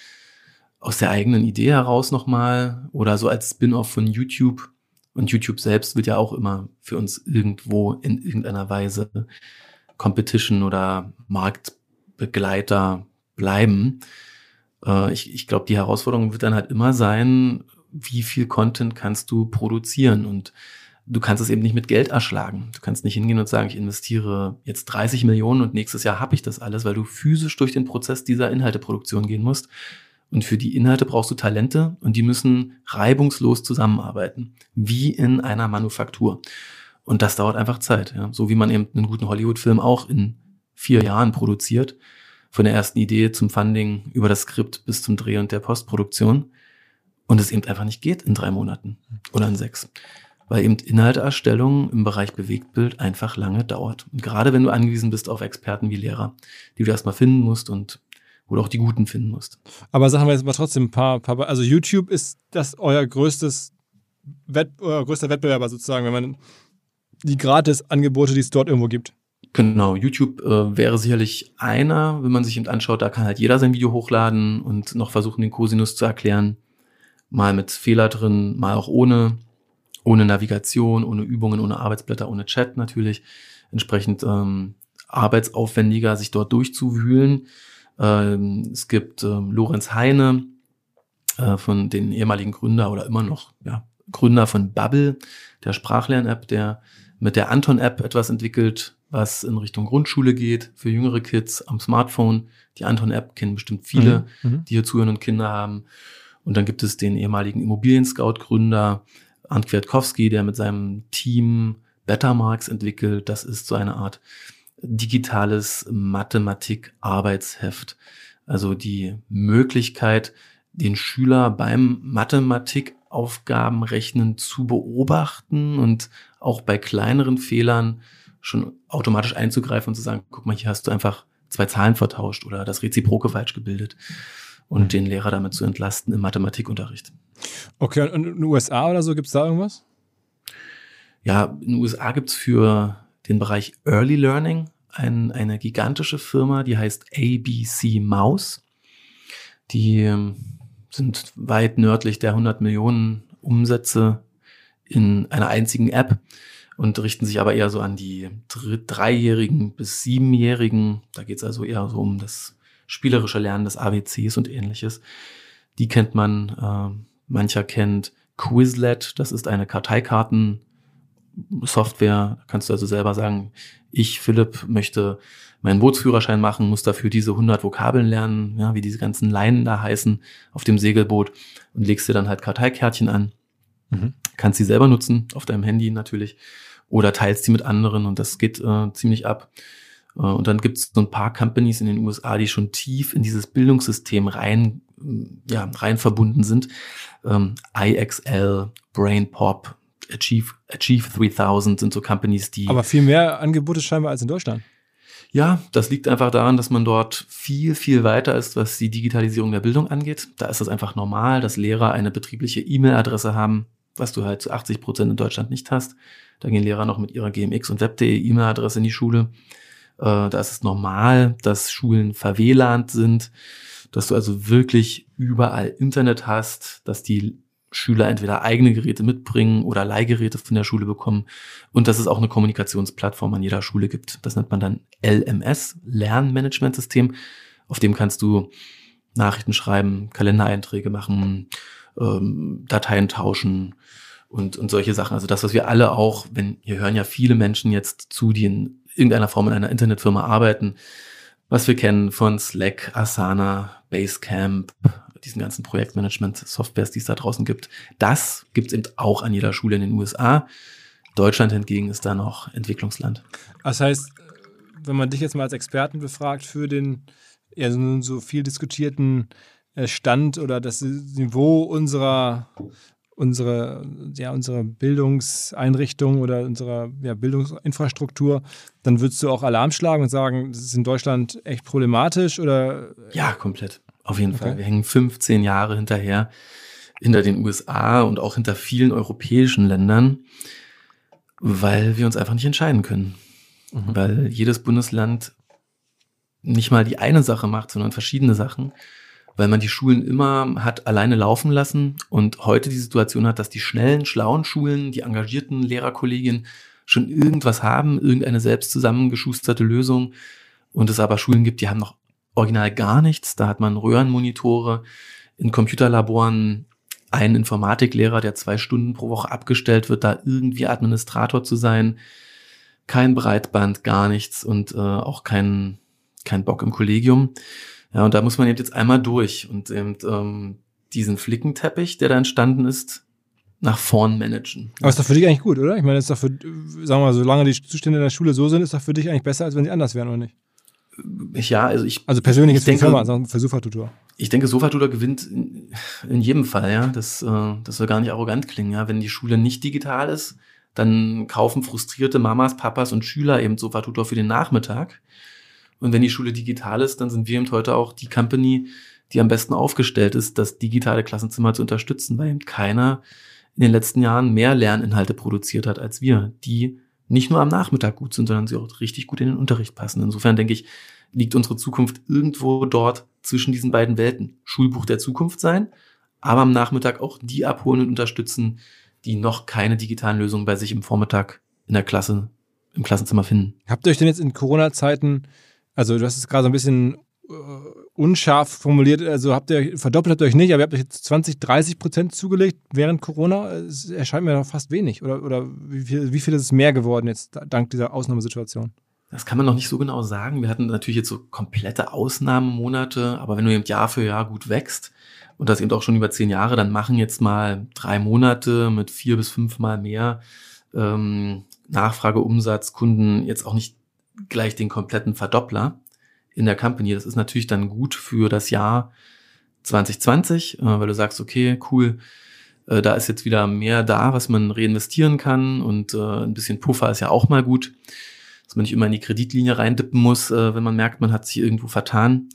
aus der eigenen Idee heraus nochmal oder so als Spin-off von YouTube. Und YouTube selbst wird ja auch immer für uns irgendwo in irgendeiner Weise Competition oder Marktbegleiter bleiben. Äh, ich ich glaube, die Herausforderung wird dann halt immer sein, wie viel Content kannst du produzieren und du kannst es eben nicht mit Geld erschlagen. Du kannst nicht hingehen und sagen, ich investiere jetzt 30 Millionen und nächstes Jahr habe ich das alles, weil du physisch durch den Prozess dieser Inhalteproduktion gehen musst. Und für die Inhalte brauchst du Talente und die müssen reibungslos zusammenarbeiten, wie in einer Manufaktur. Und das dauert einfach Zeit. Ja. So wie man eben einen guten Hollywood-Film auch in vier Jahren produziert, von der ersten Idee zum Funding über das Skript bis zum Dreh und der Postproduktion. Und es eben einfach nicht geht in drei Monaten oder in sechs weil eben Inhalterstellung im Bereich Bewegtbild einfach lange dauert. Und gerade wenn du angewiesen bist auf Experten wie Lehrer, die du erstmal finden musst und wo du auch die Guten finden musst. Aber sagen wir jetzt mal trotzdem ein paar, paar also YouTube ist das euer größtes Wett, euer größter Wettbewerber sozusagen, wenn man die Gratis-Angebote, die es dort irgendwo gibt. Genau, YouTube äh, wäre sicherlich einer, wenn man sich eben anschaut, da kann halt jeder sein Video hochladen und noch versuchen, den Cosinus zu erklären. Mal mit Fehler drin, mal auch ohne ohne Navigation, ohne Übungen, ohne Arbeitsblätter, ohne Chat natürlich. Entsprechend ähm, arbeitsaufwendiger, sich dort durchzuwühlen. Ähm, es gibt ähm, Lorenz Heine äh, von den ehemaligen Gründer oder immer noch ja, Gründer von Bubble, der Sprachlern-App, der mit der Anton-App etwas entwickelt, was in Richtung Grundschule geht, für jüngere Kids am Smartphone. Die Anton-App kennen bestimmt viele, mhm. mhm. die hier zuhören und Kinder haben. Und dann gibt es den ehemaligen Immobilien-Scout-Gründer, Ant Kwiatkowski, der mit seinem Team Bettermarks entwickelt. Das ist so eine Art digitales Mathematik-Arbeitsheft. Also die Möglichkeit, den Schüler beim Mathematikaufgabenrechnen zu beobachten und auch bei kleineren Fehlern schon automatisch einzugreifen und zu sagen, guck mal, hier hast du einfach zwei Zahlen vertauscht oder das Reziproke falsch gebildet und den Lehrer damit zu entlasten im Mathematikunterricht. Okay, und in den USA oder so gibt es da irgendwas? Ja, in den USA gibt es für den Bereich Early Learning ein, eine gigantische Firma, die heißt ABC Mouse. Die ähm, sind weit nördlich der 100 Millionen Umsätze in einer einzigen App und richten sich aber eher so an die Dreijährigen bis Siebenjährigen. Da geht es also eher so um das spielerische Lernen des ABCs und ähnliches. Die kennt man, äh, mancher kennt Quizlet, das ist eine Karteikarten Software, kannst du also selber sagen, ich, Philipp, möchte meinen Bootsführerschein machen, muss dafür diese 100 Vokabeln lernen, ja, wie diese ganzen Leinen da heißen auf dem Segelboot und legst dir dann halt Karteikärtchen an. Mhm. Kannst sie selber nutzen, auf deinem Handy natürlich, oder teilst die mit anderen und das geht äh, ziemlich ab. Äh, und dann gibt es so ein paar Companies in den USA, die schon tief in dieses Bildungssystem rein, ja, rein verbunden sind. Ähm, IXL, BrainPop, Achieve, Achieve 3000 sind so Companies, die. Aber viel mehr Angebote scheinbar als in Deutschland. Ja, das liegt einfach daran, dass man dort viel, viel weiter ist, was die Digitalisierung der Bildung angeht. Da ist es einfach normal, dass Lehrer eine betriebliche E-Mail-Adresse haben, was du halt zu 80 Prozent in Deutschland nicht hast. Da gehen Lehrer noch mit ihrer GMX und Web.de E-Mail-Adresse in die Schule. Äh, da ist es normal, dass Schulen verwählant sind, dass du also wirklich überall Internet hast, dass die Schüler entweder eigene Geräte mitbringen oder Leihgeräte von der Schule bekommen und dass es auch eine Kommunikationsplattform an jeder Schule gibt. Das nennt man dann LMS, Lernmanagementsystem. Auf dem kannst du Nachrichten schreiben, Kalendereinträge machen, ähm, Dateien tauschen und, und solche Sachen. Also das, was wir alle auch, wenn hier hören ja viele Menschen jetzt zu, die in irgendeiner Form in einer Internetfirma arbeiten, was wir kennen von Slack, Asana, Basecamp, diesen ganzen Projektmanagement-Softwares, die es da draußen gibt. Das gibt es eben auch an jeder Schule in den USA. Deutschland hingegen ist da noch Entwicklungsland. Das heißt, wenn man dich jetzt mal als Experten befragt für den ja, so, viel diskutierten äh, Stand oder das Niveau unserer unsere, ja, unsere Bildungseinrichtung oder unserer ja, Bildungsinfrastruktur, dann würdest du auch Alarm schlagen und sagen, das ist in Deutschland echt problematisch oder? Ja, komplett. Auf jeden okay. Fall. Wir hängen 15 Jahre hinterher, hinter den USA und auch hinter vielen europäischen Ländern, weil wir uns einfach nicht entscheiden können. Mhm. Weil jedes Bundesland nicht mal die eine Sache macht, sondern verschiedene Sachen, weil man die Schulen immer hat alleine laufen lassen und heute die Situation hat, dass die schnellen, schlauen Schulen, die engagierten Lehrerkollegien schon irgendwas haben, irgendeine selbst zusammengeschusterte Lösung und es aber Schulen gibt, die haben noch original gar nichts. Da hat man Röhrenmonitore in Computerlaboren, einen Informatiklehrer, der zwei Stunden pro Woche abgestellt wird, da irgendwie Administrator zu sein. Kein Breitband, gar nichts und äh, auch kein, kein Bock im Kollegium. Ja, und da muss man eben jetzt einmal durch und eben ähm, diesen Flickenteppich, der da entstanden ist, nach vorn managen. Aber ist doch für dich eigentlich gut, oder? Ich meine, ist doch für, sagen wir mal, solange die Zustände in der Schule so sind, ist doch für dich eigentlich besser, als wenn sie anders wären, oder nicht? ja, also ich. Also persönlich ist denke, Firma, also für Sofa-Tutor. Ich denke, Sofa-Tutor gewinnt in, in, jedem Fall, ja. Das, äh, das soll gar nicht arrogant klingen, ja. Wenn die Schule nicht digital ist, dann kaufen frustrierte Mamas, Papas und Schüler eben Sofa-Tutor für den Nachmittag. Und wenn die Schule digital ist, dann sind wir eben heute auch die Company, die am besten aufgestellt ist, das digitale Klassenzimmer zu unterstützen, weil eben keiner in den letzten Jahren mehr Lerninhalte produziert hat als wir, die nicht nur am Nachmittag gut sind, sondern sie auch richtig gut in den Unterricht passen. Insofern denke ich, liegt unsere Zukunft irgendwo dort zwischen diesen beiden Welten. Schulbuch der Zukunft sein, aber am Nachmittag auch die abholen und unterstützen, die noch keine digitalen Lösungen bei sich im Vormittag in der Klasse, im Klassenzimmer finden. Habt ihr euch denn jetzt in Corona-Zeiten, also du hast es gerade so ein bisschen äh, unscharf formuliert, also habt ihr, verdoppelt habt ihr euch nicht, aber ihr habt euch jetzt 20, 30 Prozent zugelegt während Corona. Es erscheint mir doch fast wenig. Oder, oder wie, viel, wie viel ist es mehr geworden jetzt dank dieser Ausnahmesituation? Das kann man noch nicht so genau sagen. Wir hatten natürlich jetzt so komplette Ausnahmemonate, aber wenn du eben Jahr für Jahr gut wächst und das eben auch schon über zehn Jahre, dann machen jetzt mal drei Monate mit vier bis fünf Mal mehr ähm, Nachfrage, Umsatz, Kunden jetzt auch nicht gleich den kompletten Verdoppler in der Company. Das ist natürlich dann gut für das Jahr 2020, äh, weil du sagst, okay, cool, äh, da ist jetzt wieder mehr da, was man reinvestieren kann und äh, ein bisschen Puffer ist ja auch mal gut, dass man nicht immer in die Kreditlinie reindippen muss, wenn man merkt, man hat sich irgendwo vertan.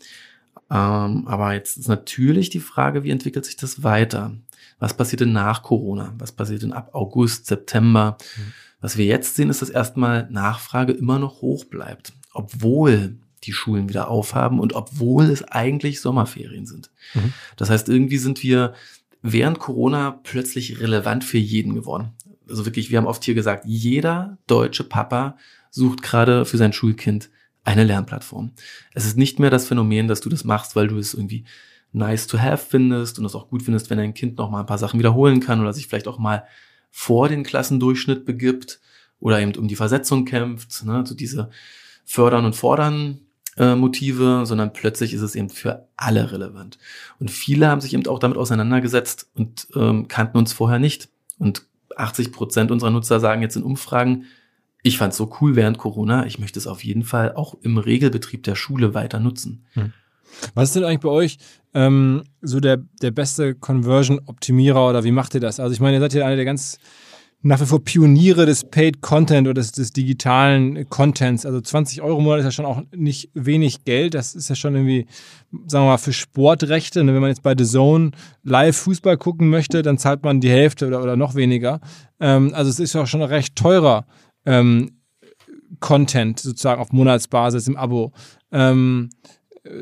Ähm, aber jetzt ist natürlich die Frage, wie entwickelt sich das weiter? Was passiert denn nach Corona? Was passiert denn ab August, September? Mhm. Was wir jetzt sehen, ist, dass erstmal Nachfrage immer noch hoch bleibt, obwohl die Schulen wieder aufhaben und obwohl es eigentlich Sommerferien sind. Mhm. Das heißt, irgendwie sind wir während Corona plötzlich relevant für jeden geworden. Also wirklich, wir haben oft hier gesagt, jeder deutsche Papa sucht gerade für sein Schulkind eine Lernplattform. Es ist nicht mehr das Phänomen, dass du das machst, weil du es irgendwie nice to have findest und es auch gut findest, wenn dein Kind noch mal ein paar Sachen wiederholen kann oder sich vielleicht auch mal vor den Klassendurchschnitt begibt oder eben um die Versetzung kämpft, ne, so diese Fördern und Fordern äh, Motive, sondern plötzlich ist es eben für alle relevant. Und viele haben sich eben auch damit auseinandergesetzt und ähm, kannten uns vorher nicht. Und 80 Prozent unserer Nutzer sagen jetzt in Umfragen, ich fand es so cool während Corona, ich möchte es auf jeden Fall auch im Regelbetrieb der Schule weiter nutzen. Hm. Was ist denn eigentlich bei euch ähm, so der, der beste Conversion-Optimierer oder wie macht ihr das? Also ich meine, ihr seid ja einer der ganz nach wie vor Pioniere des Paid Content oder des, des digitalen Contents. Also 20 Euro im Monat ist ja schon auch nicht wenig Geld. Das ist ja schon irgendwie, sagen wir mal, für Sportrechte. Wenn man jetzt bei The Zone live Fußball gucken möchte, dann zahlt man die Hälfte oder, oder noch weniger. Ähm, also es ist ja schon recht teurer ähm, Content sozusagen auf Monatsbasis im Abo. Ähm,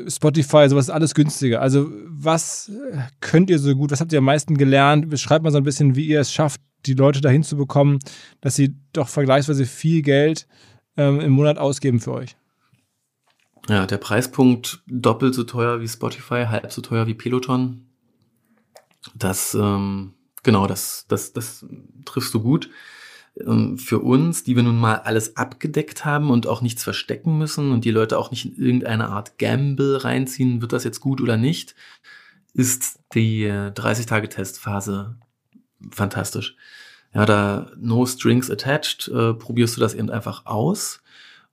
Spotify, sowas ist alles günstiger. Also was könnt ihr so gut, was habt ihr am meisten gelernt? Beschreibt mal so ein bisschen, wie ihr es schafft, die Leute dahin zu bekommen, dass sie doch vergleichsweise viel Geld ähm, im Monat ausgeben für euch. Ja, der Preispunkt doppelt so teuer wie Spotify, halb so teuer wie Peloton. Das, ähm, genau, das, das, das triffst du gut. Ähm, für uns, die wir nun mal alles abgedeckt haben und auch nichts verstecken müssen und die Leute auch nicht in irgendeine Art Gamble reinziehen, wird das jetzt gut oder nicht, ist die 30-Tage-Testphase fantastisch. Ja, da no strings attached, äh, probierst du das eben einfach aus.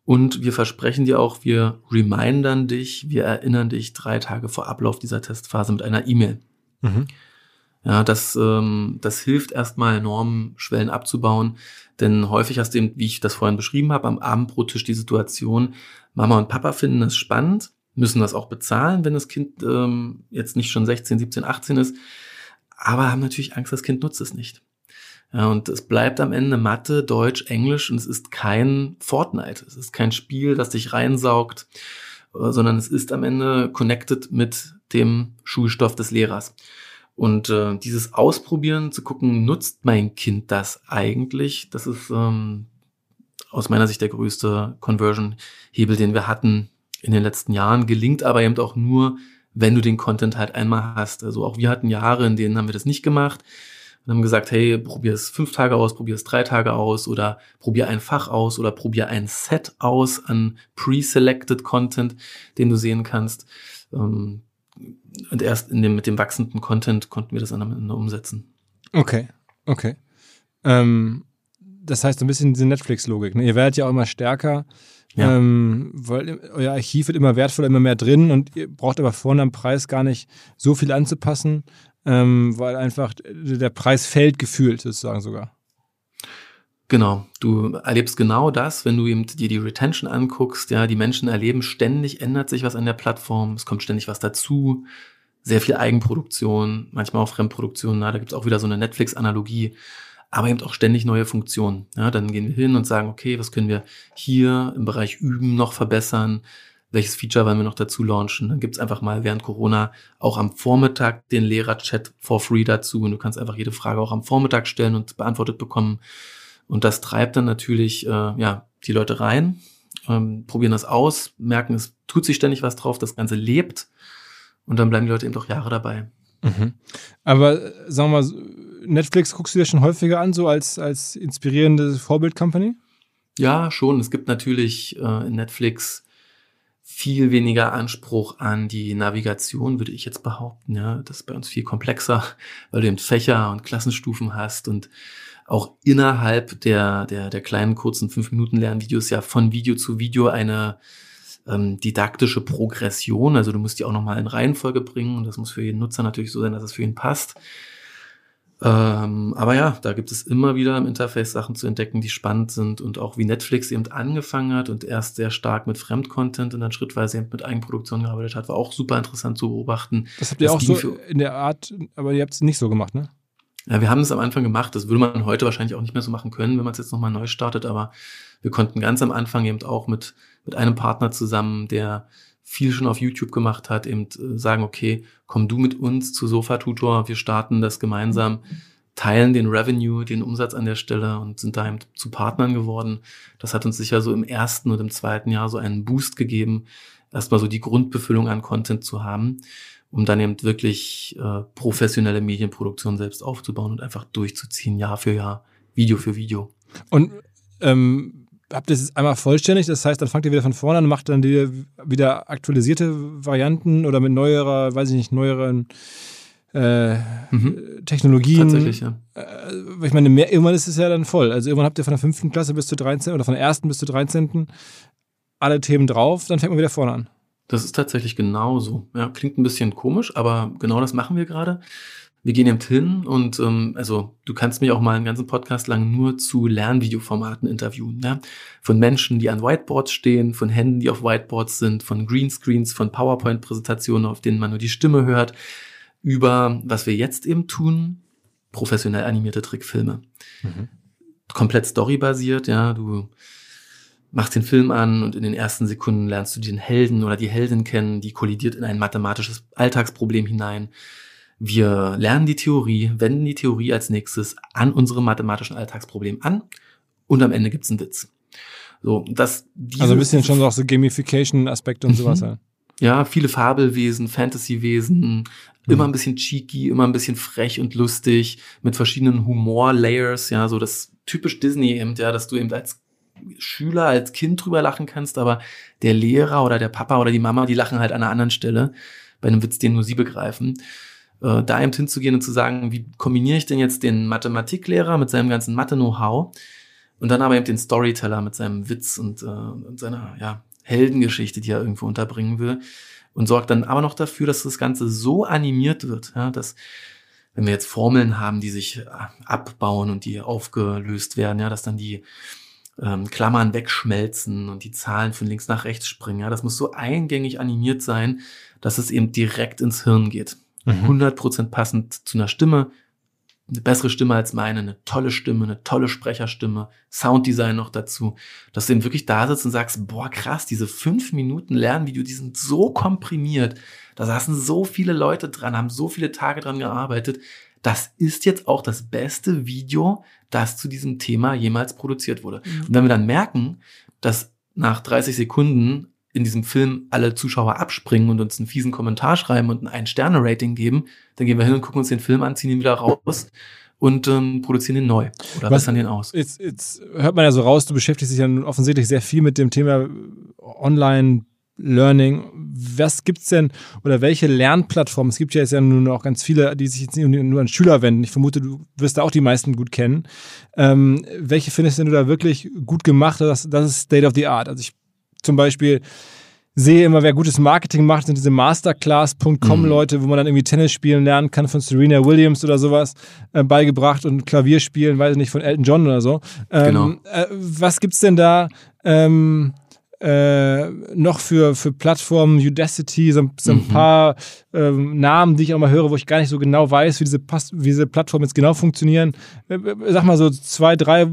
Und wir versprechen dir auch, wir remindern dich, wir erinnern dich drei Tage vor Ablauf dieser Testphase mit einer E-Mail. Mhm. Ja, das, ähm, das hilft erstmal enorm, Schwellen abzubauen. Denn häufig hast du eben, wie ich das vorhin beschrieben habe, am Abendbrottisch die Situation, Mama und Papa finden das spannend, müssen das auch bezahlen, wenn das Kind ähm, jetzt nicht schon 16, 17, 18 ist aber haben natürlich Angst, das Kind nutzt es nicht. Ja, und es bleibt am Ende Mathe, Deutsch, Englisch und es ist kein Fortnite. Es ist kein Spiel, das dich reinsaugt, äh, sondern es ist am Ende connected mit dem Schulstoff des Lehrers. Und äh, dieses Ausprobieren, zu gucken, nutzt mein Kind das eigentlich, das ist ähm, aus meiner Sicht der größte Conversion-Hebel, den wir hatten in den letzten Jahren, gelingt aber eben auch nur, wenn du den Content halt einmal hast. Also auch wir hatten Jahre, in denen haben wir das nicht gemacht und haben gesagt, hey, probier es fünf Tage aus, probier es drei Tage aus oder probier ein Fach aus oder probier ein Set aus an pre-selected Content, den du sehen kannst. Ähm, und erst dem, mit dem wachsenden Content konnten wir das am Ende umsetzen. Okay, okay. Ähm, das heißt ein bisschen diese Netflix-Logik. Ne? Ihr werdet ja auch immer stärker ja. Ähm, weil euer Archiv wird immer wertvoller, immer mehr drin und ihr braucht aber vorne am Preis gar nicht so viel anzupassen, ähm, weil einfach der Preis fällt gefühlt sozusagen sogar. Genau, du erlebst genau das, wenn du eben dir die Retention anguckst, ja, die Menschen erleben ständig, ändert sich was an der Plattform, es kommt ständig was dazu, sehr viel Eigenproduktion, manchmal auch Fremdproduktion, na, da gibt's auch wieder so eine Netflix-Analogie aber eben auch ständig neue Funktionen. Ja, dann gehen wir hin und sagen, okay, was können wir hier im Bereich Üben noch verbessern? Welches Feature wollen wir noch dazu launchen? Dann gibt's einfach mal während Corona auch am Vormittag den Lehrer-Chat for free dazu und du kannst einfach jede Frage auch am Vormittag stellen und beantwortet bekommen. Und das treibt dann natürlich äh, ja, die Leute rein, ähm, probieren das aus, merken, es tut sich ständig was drauf, das Ganze lebt und dann bleiben die Leute eben doch Jahre dabei. Mhm. Aber äh, sagen wir mal, Netflix guckst du dir schon häufiger an, so als, als inspirierende Vorbild-Company? Ja, schon. Es gibt natürlich äh, in Netflix viel weniger Anspruch an die Navigation, würde ich jetzt behaupten. Ja, das ist bei uns viel komplexer, weil du eben Fächer und Klassenstufen hast und auch innerhalb der, der, der kleinen kurzen 5-Minuten-Lernvideos ja von Video zu Video eine ähm, didaktische Progression. Also du musst die auch nochmal in Reihenfolge bringen und das muss für jeden Nutzer natürlich so sein, dass es für ihn passt. Ähm, aber ja, da gibt es immer wieder im Interface Sachen zu entdecken, die spannend sind und auch wie Netflix eben angefangen hat und erst sehr stark mit Fremdcontent und dann schrittweise eben mit Eigenproduktion gearbeitet hat, war auch super interessant zu beobachten. Das habt ihr auch so in der Art, aber ihr habt es nicht so gemacht, ne? Ja, wir haben es am Anfang gemacht. Das würde man heute wahrscheinlich auch nicht mehr so machen können, wenn man es jetzt nochmal neu startet. Aber wir konnten ganz am Anfang eben auch mit, mit einem Partner zusammen, der viel schon auf YouTube gemacht hat, eben äh, sagen, okay, komm du mit uns zu Sofa Tutor, wir starten das gemeinsam, teilen den Revenue, den Umsatz an der Stelle und sind da eben zu Partnern geworden. Das hat uns sicher so im ersten und im zweiten Jahr so einen Boost gegeben, erstmal so die Grundbefüllung an Content zu haben. Um dann eben wirklich äh, professionelle Medienproduktion selbst aufzubauen und einfach durchzuziehen, Jahr für Jahr, Video für Video. Und ähm, habt ihr es einmal vollständig? Das heißt, dann fangt ihr wieder von vorne an und macht dann die, wieder aktualisierte Varianten oder mit neuerer, weiß ich nicht, neueren äh, mhm. Technologien. Tatsächlich, ja. Äh, ich meine, mehr, irgendwann ist es ja dann voll. Also irgendwann habt ihr von der fünften Klasse bis zur 13. oder von der ersten bis zur 13. alle Themen drauf, dann fängt man wieder vorne an. Das ist tatsächlich genauso. Ja, klingt ein bisschen komisch, aber genau das machen wir gerade. Wir gehen eben hin und ähm, also du kannst mich auch mal einen ganzen Podcast lang nur zu Lernvideoformaten interviewen. Ja? Von Menschen, die an Whiteboards stehen, von Händen, die auf Whiteboards sind, von Greenscreens, von PowerPoint-Präsentationen, auf denen man nur die Stimme hört, über was wir jetzt eben tun, professionell animierte Trickfilme. Mhm. Komplett storybasiert, ja, du machst den Film an und in den ersten Sekunden lernst du den Helden oder die Heldin kennen, die kollidiert in ein mathematisches Alltagsproblem hinein. Wir lernen die Theorie, wenden die Theorie als nächstes an unserem mathematischen Alltagsproblem an und am Ende gibt's einen Witz. So, das, also ein bisschen schon auch so Gamification-Aspekte und mhm. sowas. Ja. ja, viele Fabelwesen, Fantasywesen, immer mhm. ein bisschen cheeky, immer ein bisschen frech und lustig, mit verschiedenen Humor-Layers, ja, so das typisch Disney eben, ja, dass du eben als Schüler, als Kind drüber lachen kannst, aber der Lehrer oder der Papa oder die Mama, die lachen halt an einer anderen Stelle bei einem Witz, den nur sie begreifen. Äh, da eben hinzugehen und zu sagen, wie kombiniere ich denn jetzt den Mathematiklehrer mit seinem ganzen Mathe-Know-how und dann aber eben den Storyteller mit seinem Witz und, äh, und seiner ja, Heldengeschichte, die er irgendwo unterbringen will und sorgt dann aber noch dafür, dass das Ganze so animiert wird, ja, dass wenn wir jetzt Formeln haben, die sich äh, abbauen und die aufgelöst werden, ja, dass dann die ähm, Klammern wegschmelzen und die Zahlen von links nach rechts springen. Ja, das muss so eingängig animiert sein, dass es eben direkt ins Hirn geht. Mhm. 100% passend zu einer Stimme, eine bessere Stimme als meine, eine tolle Stimme, eine tolle Sprecherstimme, Sounddesign noch dazu, dass du eben wirklich da sitzt und sagst, boah, krass, diese fünf Minuten Lernvideo, die sind so komprimiert, da saßen so viele Leute dran, haben so viele Tage dran gearbeitet, das ist jetzt auch das beste Video, das zu diesem Thema jemals produziert wurde. Mhm. Und wenn wir dann merken, dass nach 30 Sekunden in diesem Film alle Zuschauer abspringen und uns einen fiesen Kommentar schreiben und ein Ein-Sterne-Rating geben, dann gehen wir hin und gucken uns den Film an, ziehen ihn wieder raus und ähm, produzieren ihn neu oder Was, bessern den aus. Jetzt, jetzt hört man ja so raus, du beschäftigst dich ja offensichtlich sehr viel mit dem Thema Online- Learning. Was gibt's denn oder welche Lernplattformen? Es gibt ja jetzt ja nun auch ganz viele, die sich jetzt nur an Schüler wenden. Ich vermute, du wirst da auch die meisten gut kennen. Ähm, welche findest du da wirklich gut gemacht? Das, das ist State of the Art. Also ich zum Beispiel sehe immer, wer gutes Marketing macht, sind diese Masterclass.com mhm. Wo man dann irgendwie Tennis spielen lernen kann von Serena Williams oder sowas äh, beigebracht und Klavier spielen, weiß ich nicht, von Elton John oder so. Ähm, genau. Äh, was gibt's denn da? Ähm, äh, noch für, für Plattformen, Udacity, so, so ein mhm. paar ähm, Namen, die ich auch mal höre, wo ich gar nicht so genau weiß, wie diese, wie diese Plattformen jetzt genau funktionieren. Äh, äh, sag mal so zwei, drei,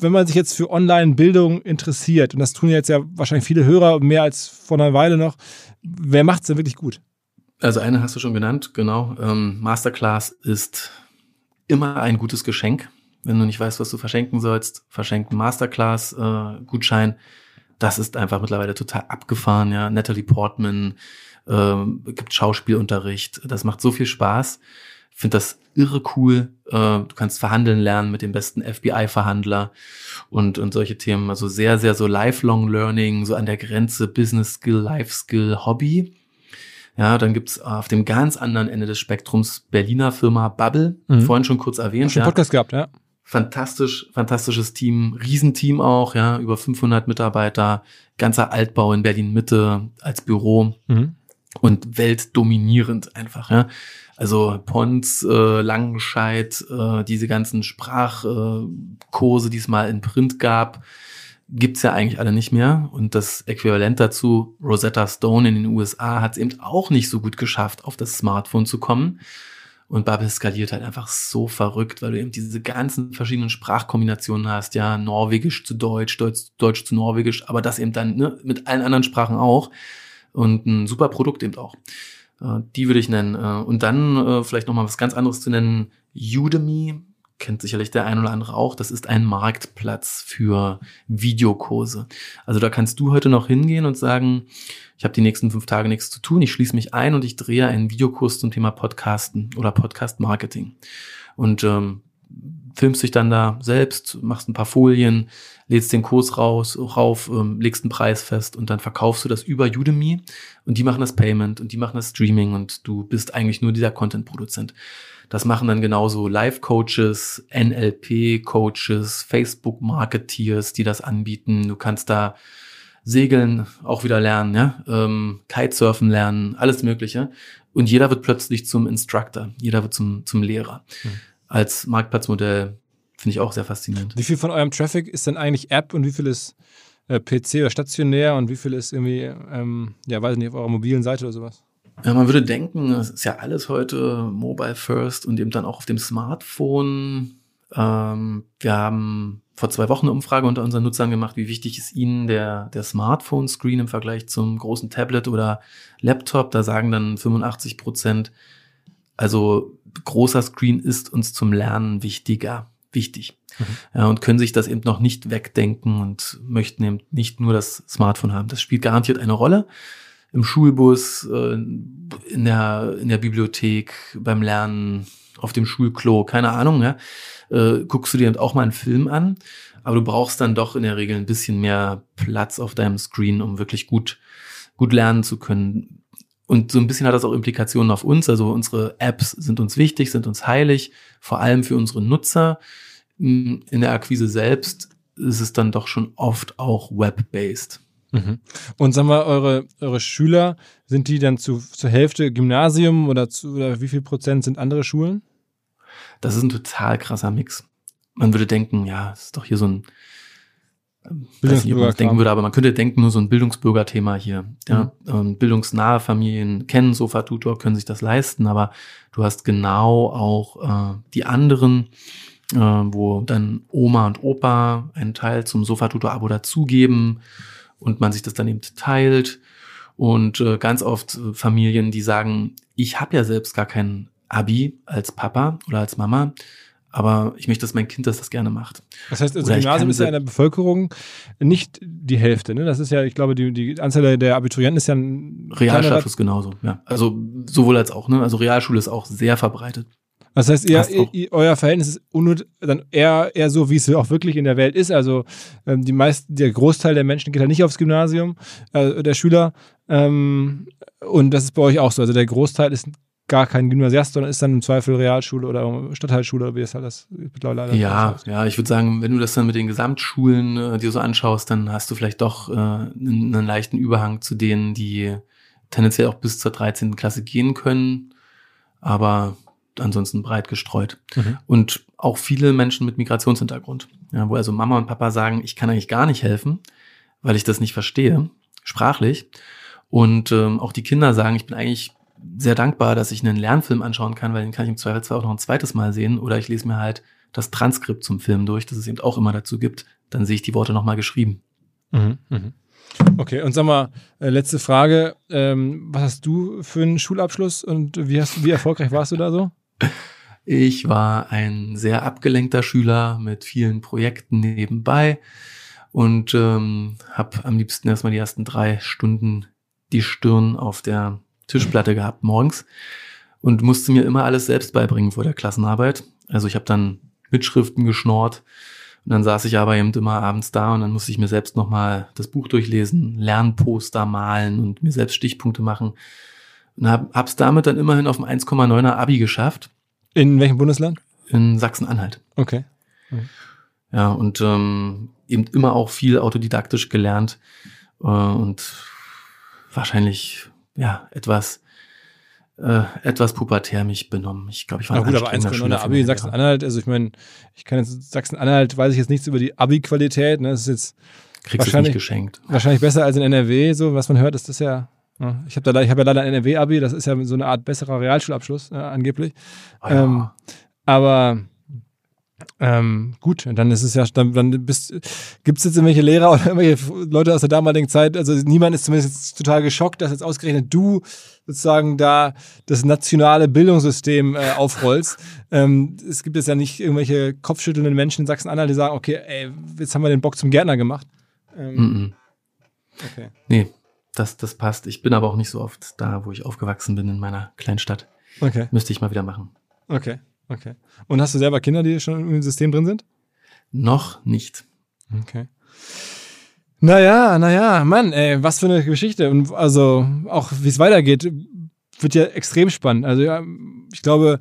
wenn man sich jetzt für Online-Bildung interessiert, und das tun jetzt ja wahrscheinlich viele Hörer mehr als vor einer Weile noch, wer macht es denn wirklich gut? Also eine hast du schon genannt, genau. Ähm, Masterclass ist immer ein gutes Geschenk. Wenn du nicht weißt, was du verschenken sollst, verschenken Masterclass-Gutschein. Äh, das ist einfach mittlerweile total abgefahren, ja. Natalie Portman ähm, gibt Schauspielunterricht. Das macht so viel Spaß. Ich finde das irre cool. Äh, du kannst verhandeln lernen mit dem besten FBI-Verhandler und, und solche Themen. Also sehr, sehr so lifelong learning, so an der Grenze Business Skill, Life Skill, Hobby. Ja, dann gibt's auf dem ganz anderen Ende des Spektrums Berliner Firma Bubble, mhm. vorhin schon kurz erwähnt. Schon ja. Podcast gehabt, ja fantastisch, fantastisches Team, Riesenteam auch, ja, über 500 Mitarbeiter, ganzer Altbau in Berlin Mitte als Büro mhm. und weltdominierend einfach, ja. Also Pons, äh, Langenscheid, äh, diese ganzen Sprachkurse, die es mal in Print gab, gibt's ja eigentlich alle nicht mehr. Und das Äquivalent dazu, Rosetta Stone in den USA, hat es eben auch nicht so gut geschafft, auf das Smartphone zu kommen. Und Bubble skaliert halt einfach so verrückt, weil du eben diese ganzen verschiedenen Sprachkombinationen hast, ja, Norwegisch zu Deutsch, Deutsch, Deutsch zu Norwegisch, aber das eben dann ne, mit allen anderen Sprachen auch. Und ein super Produkt eben auch. Äh, die würde ich nennen. Äh, und dann äh, vielleicht nochmal was ganz anderes zu nennen. Udemy kennt sicherlich der ein oder andere auch, das ist ein Marktplatz für Videokurse. Also da kannst du heute noch hingehen und sagen, ich habe die nächsten fünf Tage nichts zu tun, ich schließe mich ein und ich drehe einen Videokurs zum Thema Podcasten oder Podcast Marketing. Und ähm, filmst dich dann da selbst, machst ein paar Folien, lädst den Kurs raus, rauf, ähm, legst einen Preis fest und dann verkaufst du das über Udemy und die machen das Payment und die machen das Streaming und du bist eigentlich nur dieser Content-Produzent. Das machen dann genauso Live-Coaches, NLP-Coaches, Facebook-Marketeers, die das anbieten. Du kannst da Segeln auch wieder lernen, ja, ähm, Kitesurfen lernen, alles Mögliche. Und jeder wird plötzlich zum Instructor, jeder wird zum, zum Lehrer. Mhm. Als Marktplatzmodell finde ich auch sehr faszinierend. Wie viel von eurem Traffic ist denn eigentlich App und wie viel ist äh, PC oder stationär und wie viel ist irgendwie, ähm, ja, weiß nicht, auf eurer mobilen Seite oder sowas? Ja, man würde denken, es ist ja alles heute Mobile First und eben dann auch auf dem Smartphone. Ähm, wir haben vor zwei Wochen eine Umfrage unter unseren Nutzern gemacht, wie wichtig ist ihnen der, der Smartphone-Screen im Vergleich zum großen Tablet oder Laptop. Da sagen dann 85 Prozent, also großer Screen ist uns zum Lernen wichtiger, wichtig. Mhm. Ja, und können sich das eben noch nicht wegdenken und möchten eben nicht nur das Smartphone haben. Das spielt garantiert eine Rolle im Schulbus, äh, in der, in der Bibliothek, beim Lernen, auf dem Schulklo, keine Ahnung, ja, äh, guckst du dir auch mal einen Film an, aber du brauchst dann doch in der Regel ein bisschen mehr Platz auf deinem Screen, um wirklich gut, gut lernen zu können. Und so ein bisschen hat das auch Implikationen auf uns. Also unsere Apps sind uns wichtig, sind uns heilig, vor allem für unsere Nutzer. In der Akquise selbst ist es dann doch schon oft auch web-based. Mhm. Und sagen wir, eure, eure Schüler, sind die dann zu, zur Hälfte Gymnasium oder, zu, oder wie viel Prozent sind andere Schulen? Das ist ein total krasser Mix. Man würde denken, ja, es ist doch hier so ein Bildungsbürger denken würde, aber man könnte denken, nur so ein Bildungsbürgerthema hier. Ja, mhm. Ähm, bildungsnahe Familien kennen Sofa-Tutor, können sich das leisten, aber du hast genau auch äh, die anderen, äh, wo dann Oma und Opa einen Teil zum Sofa-Tutor-Abo dazugeben und man sich das dann eben teilt. Und äh, ganz oft äh, Familien, die sagen, ich habe ja selbst gar kein Abi als Papa oder als Mama, aber ich möchte, dass mein Kind das, das gerne macht. Das heißt, also Gymnasium ist ja in der Bevölkerung nicht die Hälfte, ne? Das ist ja, ich glaube, die, die Anzahl der Abiturienten ist ja ein Realschulabschluss genauso, ja. Also sowohl als auch, ne? Also Realschule ist auch sehr verbreitet. Das heißt, ihr, ihr, euer Verhältnis ist dann eher, eher so, wie es auch wirklich in der Welt ist. Also ähm, die meisten, der Großteil der Menschen geht halt nicht aufs Gymnasium, äh, der Schüler. Ähm, und das ist bei euch auch so. Also der Großteil ist gar kein Gymnasiast, sondern ist dann im Zweifel Realschule oder Stadtteilschule, wie es halt das mittlerweile Ja, ja, ich würde sagen, wenn du das dann mit den Gesamtschulen äh, dir so anschaust, dann hast du vielleicht doch äh, einen, einen leichten Überhang zu denen, die tendenziell auch bis zur 13. Klasse gehen können. Aber ansonsten breit gestreut. Mhm. Und auch viele Menschen mit Migrationshintergrund, ja, wo also Mama und Papa sagen, ich kann eigentlich gar nicht helfen, weil ich das nicht verstehe, sprachlich. Und ähm, auch die Kinder sagen, ich bin eigentlich sehr dankbar, dass ich einen Lernfilm anschauen kann, weil den kann ich im Zweifelsfall auch noch ein zweites Mal sehen. Oder ich lese mir halt das Transkript zum Film durch, das es eben auch immer dazu gibt. Dann sehe ich die Worte nochmal geschrieben. Mhm, mh. Okay, und sag mal, äh, letzte Frage. Ähm, was hast du für einen Schulabschluss und wie, hast, wie erfolgreich warst du da so? Ich war ein sehr abgelenkter Schüler mit vielen Projekten nebenbei und ähm, habe am liebsten erstmal die ersten drei Stunden die Stirn auf der Tischplatte gehabt morgens und musste mir immer alles selbst beibringen vor der Klassenarbeit. Also ich habe dann Mitschriften geschnort und dann saß ich aber eben immer abends da und dann musste ich mir selbst nochmal das Buch durchlesen, Lernposter malen und mir selbst Stichpunkte machen und hab, hab's damit dann immerhin auf dem 1,9er Abi geschafft. In welchem Bundesland? In Sachsen-Anhalt. Okay. Mhm. Ja, und ähm, eben immer auch viel autodidaktisch gelernt äh, und wahrscheinlich ja etwas äh, etwas pubertär mich benommen. Ich glaube, ich war ein gut, aber 1,9 Abi in Sachsen-Anhalt, also ich meine, ich kann jetzt Sachsen-Anhalt, weiß ich jetzt nichts über die Abi-Qualität, ne? Das ist jetzt Kriegst wahrscheinlich, geschenkt. Wahrscheinlich besser als in NRW, so was man hört, ist das ja ich habe habe ja leider ein NRW-Abi, das ist ja so eine Art besserer Realschulabschluss, äh, angeblich. Oh ja. ähm, aber Ähm, gut, dann ist es ja, dann, dann bist, gibt es jetzt irgendwelche Lehrer oder irgendwelche Leute aus der damaligen Zeit, also niemand ist zumindest total geschockt, dass jetzt ausgerechnet du sozusagen da das nationale Bildungssystem äh, aufrollst. ähm, es gibt jetzt ja nicht irgendwelche kopfschüttelnden Menschen in Sachsen-Anhalt, die sagen, okay, ey, jetzt haben wir den Bock zum Gärtner gemacht. Ähm, mm -mm. Okay. Nee, das, das passt. Ich bin aber auch nicht so oft da, wo ich aufgewachsen bin in meiner Kleinstadt. Okay. Müsste ich mal wieder machen. Okay, okay. Und hast du selber Kinder, die schon im System drin sind? Noch nicht. Okay. Naja, naja, Mann, ey, was für eine Geschichte. Und also auch wie es weitergeht, wird ja extrem spannend. Also ja, ich glaube,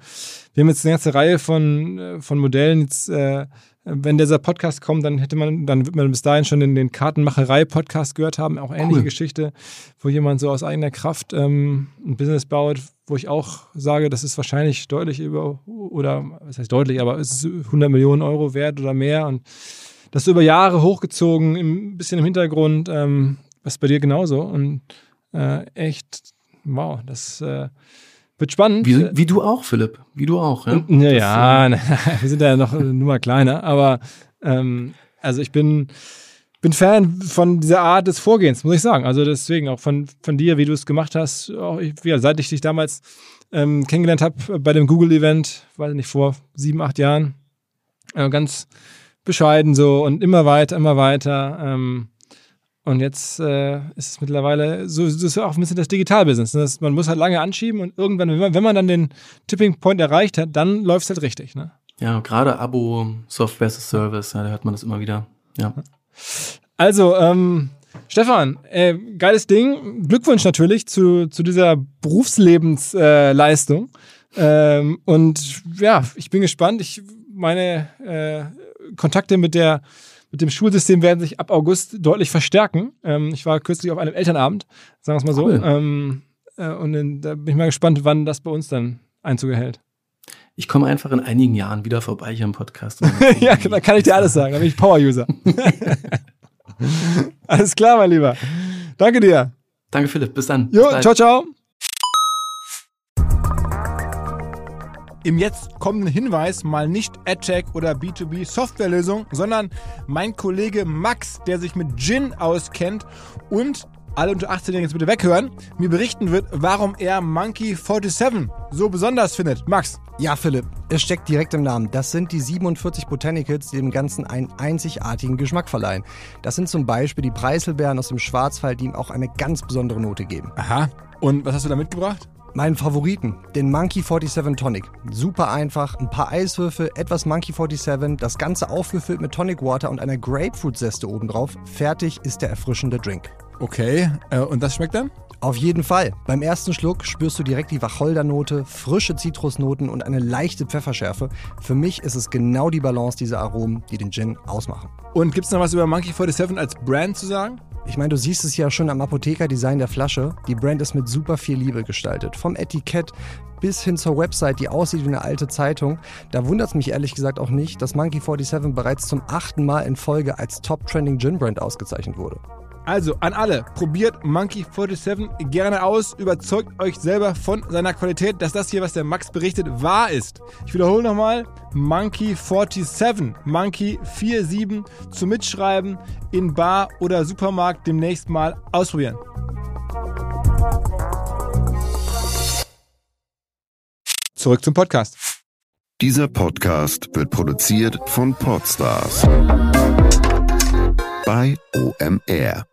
wir haben jetzt eine ganze Reihe von, äh, von Modellen jetzt äh, wenn dieser Podcast kommt, dann hätte man, dann wird man bis dahin schon den, den Kartenmacherei-Podcast gehört haben, auch ähnliche cool. Geschichte, wo jemand so aus eigener Kraft ähm, ein Business baut, wo ich auch sage, das ist wahrscheinlich deutlich über, oder was heißt deutlich, aber es ist 100 Millionen Euro wert oder mehr. Und das über Jahre hochgezogen, ein bisschen im Hintergrund, ähm, was bei dir genauso. Und äh, echt, wow, das äh, wird spannend. Wie, wie, du auch, Philipp. Wie du auch, ja. Ja, ja äh, [LAUGHS] wir sind ja noch nur mal kleiner, aber ähm, also ich bin, bin Fan von dieser Art des Vorgehens, muss ich sagen. Also deswegen auch von, von dir, wie du es gemacht hast. Auch ich, ja, seit ich dich damals ähm, kennengelernt habe bei dem Google-Event, weiß nicht, vor sieben, acht Jahren, äh, ganz bescheiden so und immer weiter, immer weiter. Ähm, und jetzt äh, ist es mittlerweile so, das ist auch ein bisschen das Digitalbusiness. Ne? man muss halt lange anschieben und irgendwann, wenn man, wenn man dann den Tipping Point erreicht hat, dann läuft es halt richtig. Ne? Ja, gerade Abo, Software as a Service, ja, da hört man das immer wieder. Ja. Also, ähm, Stefan, äh, geiles Ding. Glückwunsch natürlich zu, zu dieser Berufslebensleistung. Äh, ähm, und ja, ich bin gespannt. Ich meine äh, Kontakte mit der mit dem Schulsystem werden sich ab August deutlich verstärken. Ähm, ich war kürzlich auf einem Elternabend, sagen wir es mal so. Ähm, äh, und in, da bin ich mal gespannt, wann das bei uns dann Einzug erhält. Ich komme einfach in einigen Jahren wieder vorbei hier im Podcast. [LAUGHS] ja, da kann ich dir alles sagen. Da bin ich Power-User. [LAUGHS] alles klar, mein Lieber. Danke dir. Danke, Philipp. Bis dann. Jo, Bis ciao, ciao. Im jetzt kommenden Hinweis mal nicht AdTech oder B2B Softwarelösung, sondern mein Kollege Max, der sich mit Gin auskennt und alle unter 18 jetzt bitte weghören, mir berichten wird, warum er Monkey 47 so besonders findet. Max. Ja, Philipp, es steckt direkt im Namen. Das sind die 47 Botanicals, die dem Ganzen einen einzigartigen Geschmack verleihen. Das sind zum Beispiel die Preiselbeeren aus dem Schwarzwald, die ihm auch eine ganz besondere Note geben. Aha. Und was hast du da mitgebracht? Meinen Favoriten, den Monkey 47 Tonic. Super einfach, ein paar Eiswürfel, etwas Monkey 47, das Ganze aufgefüllt mit Tonic Water und einer Grapefruit-Zeste obendrauf. Fertig ist der erfrischende Drink. Okay, äh, und das schmeckt dann? Auf jeden Fall. Beim ersten Schluck spürst du direkt die Wacholdernote, frische Zitrusnoten und eine leichte Pfefferschärfe. Für mich ist es genau die Balance dieser Aromen, die den Gin ausmachen. Und gibt es noch was über Monkey 47 als Brand zu sagen? Ich meine, du siehst es ja schon am Apotheker-Design der Flasche. Die Brand ist mit super viel Liebe gestaltet. Vom Etikett bis hin zur Website, die aussieht wie eine alte Zeitung. Da wundert es mich ehrlich gesagt auch nicht, dass Monkey 47 bereits zum achten Mal in Folge als Top Trending Gin Brand ausgezeichnet wurde. Also an alle, probiert Monkey 47 gerne aus, überzeugt euch selber von seiner Qualität, dass das hier, was der Max berichtet, wahr ist. Ich wiederhole nochmal, Monkey 47, Monkey 47 zum Mitschreiben in Bar oder Supermarkt demnächst mal ausprobieren. Zurück zum Podcast. Dieser Podcast wird produziert von Podstars bei OMR.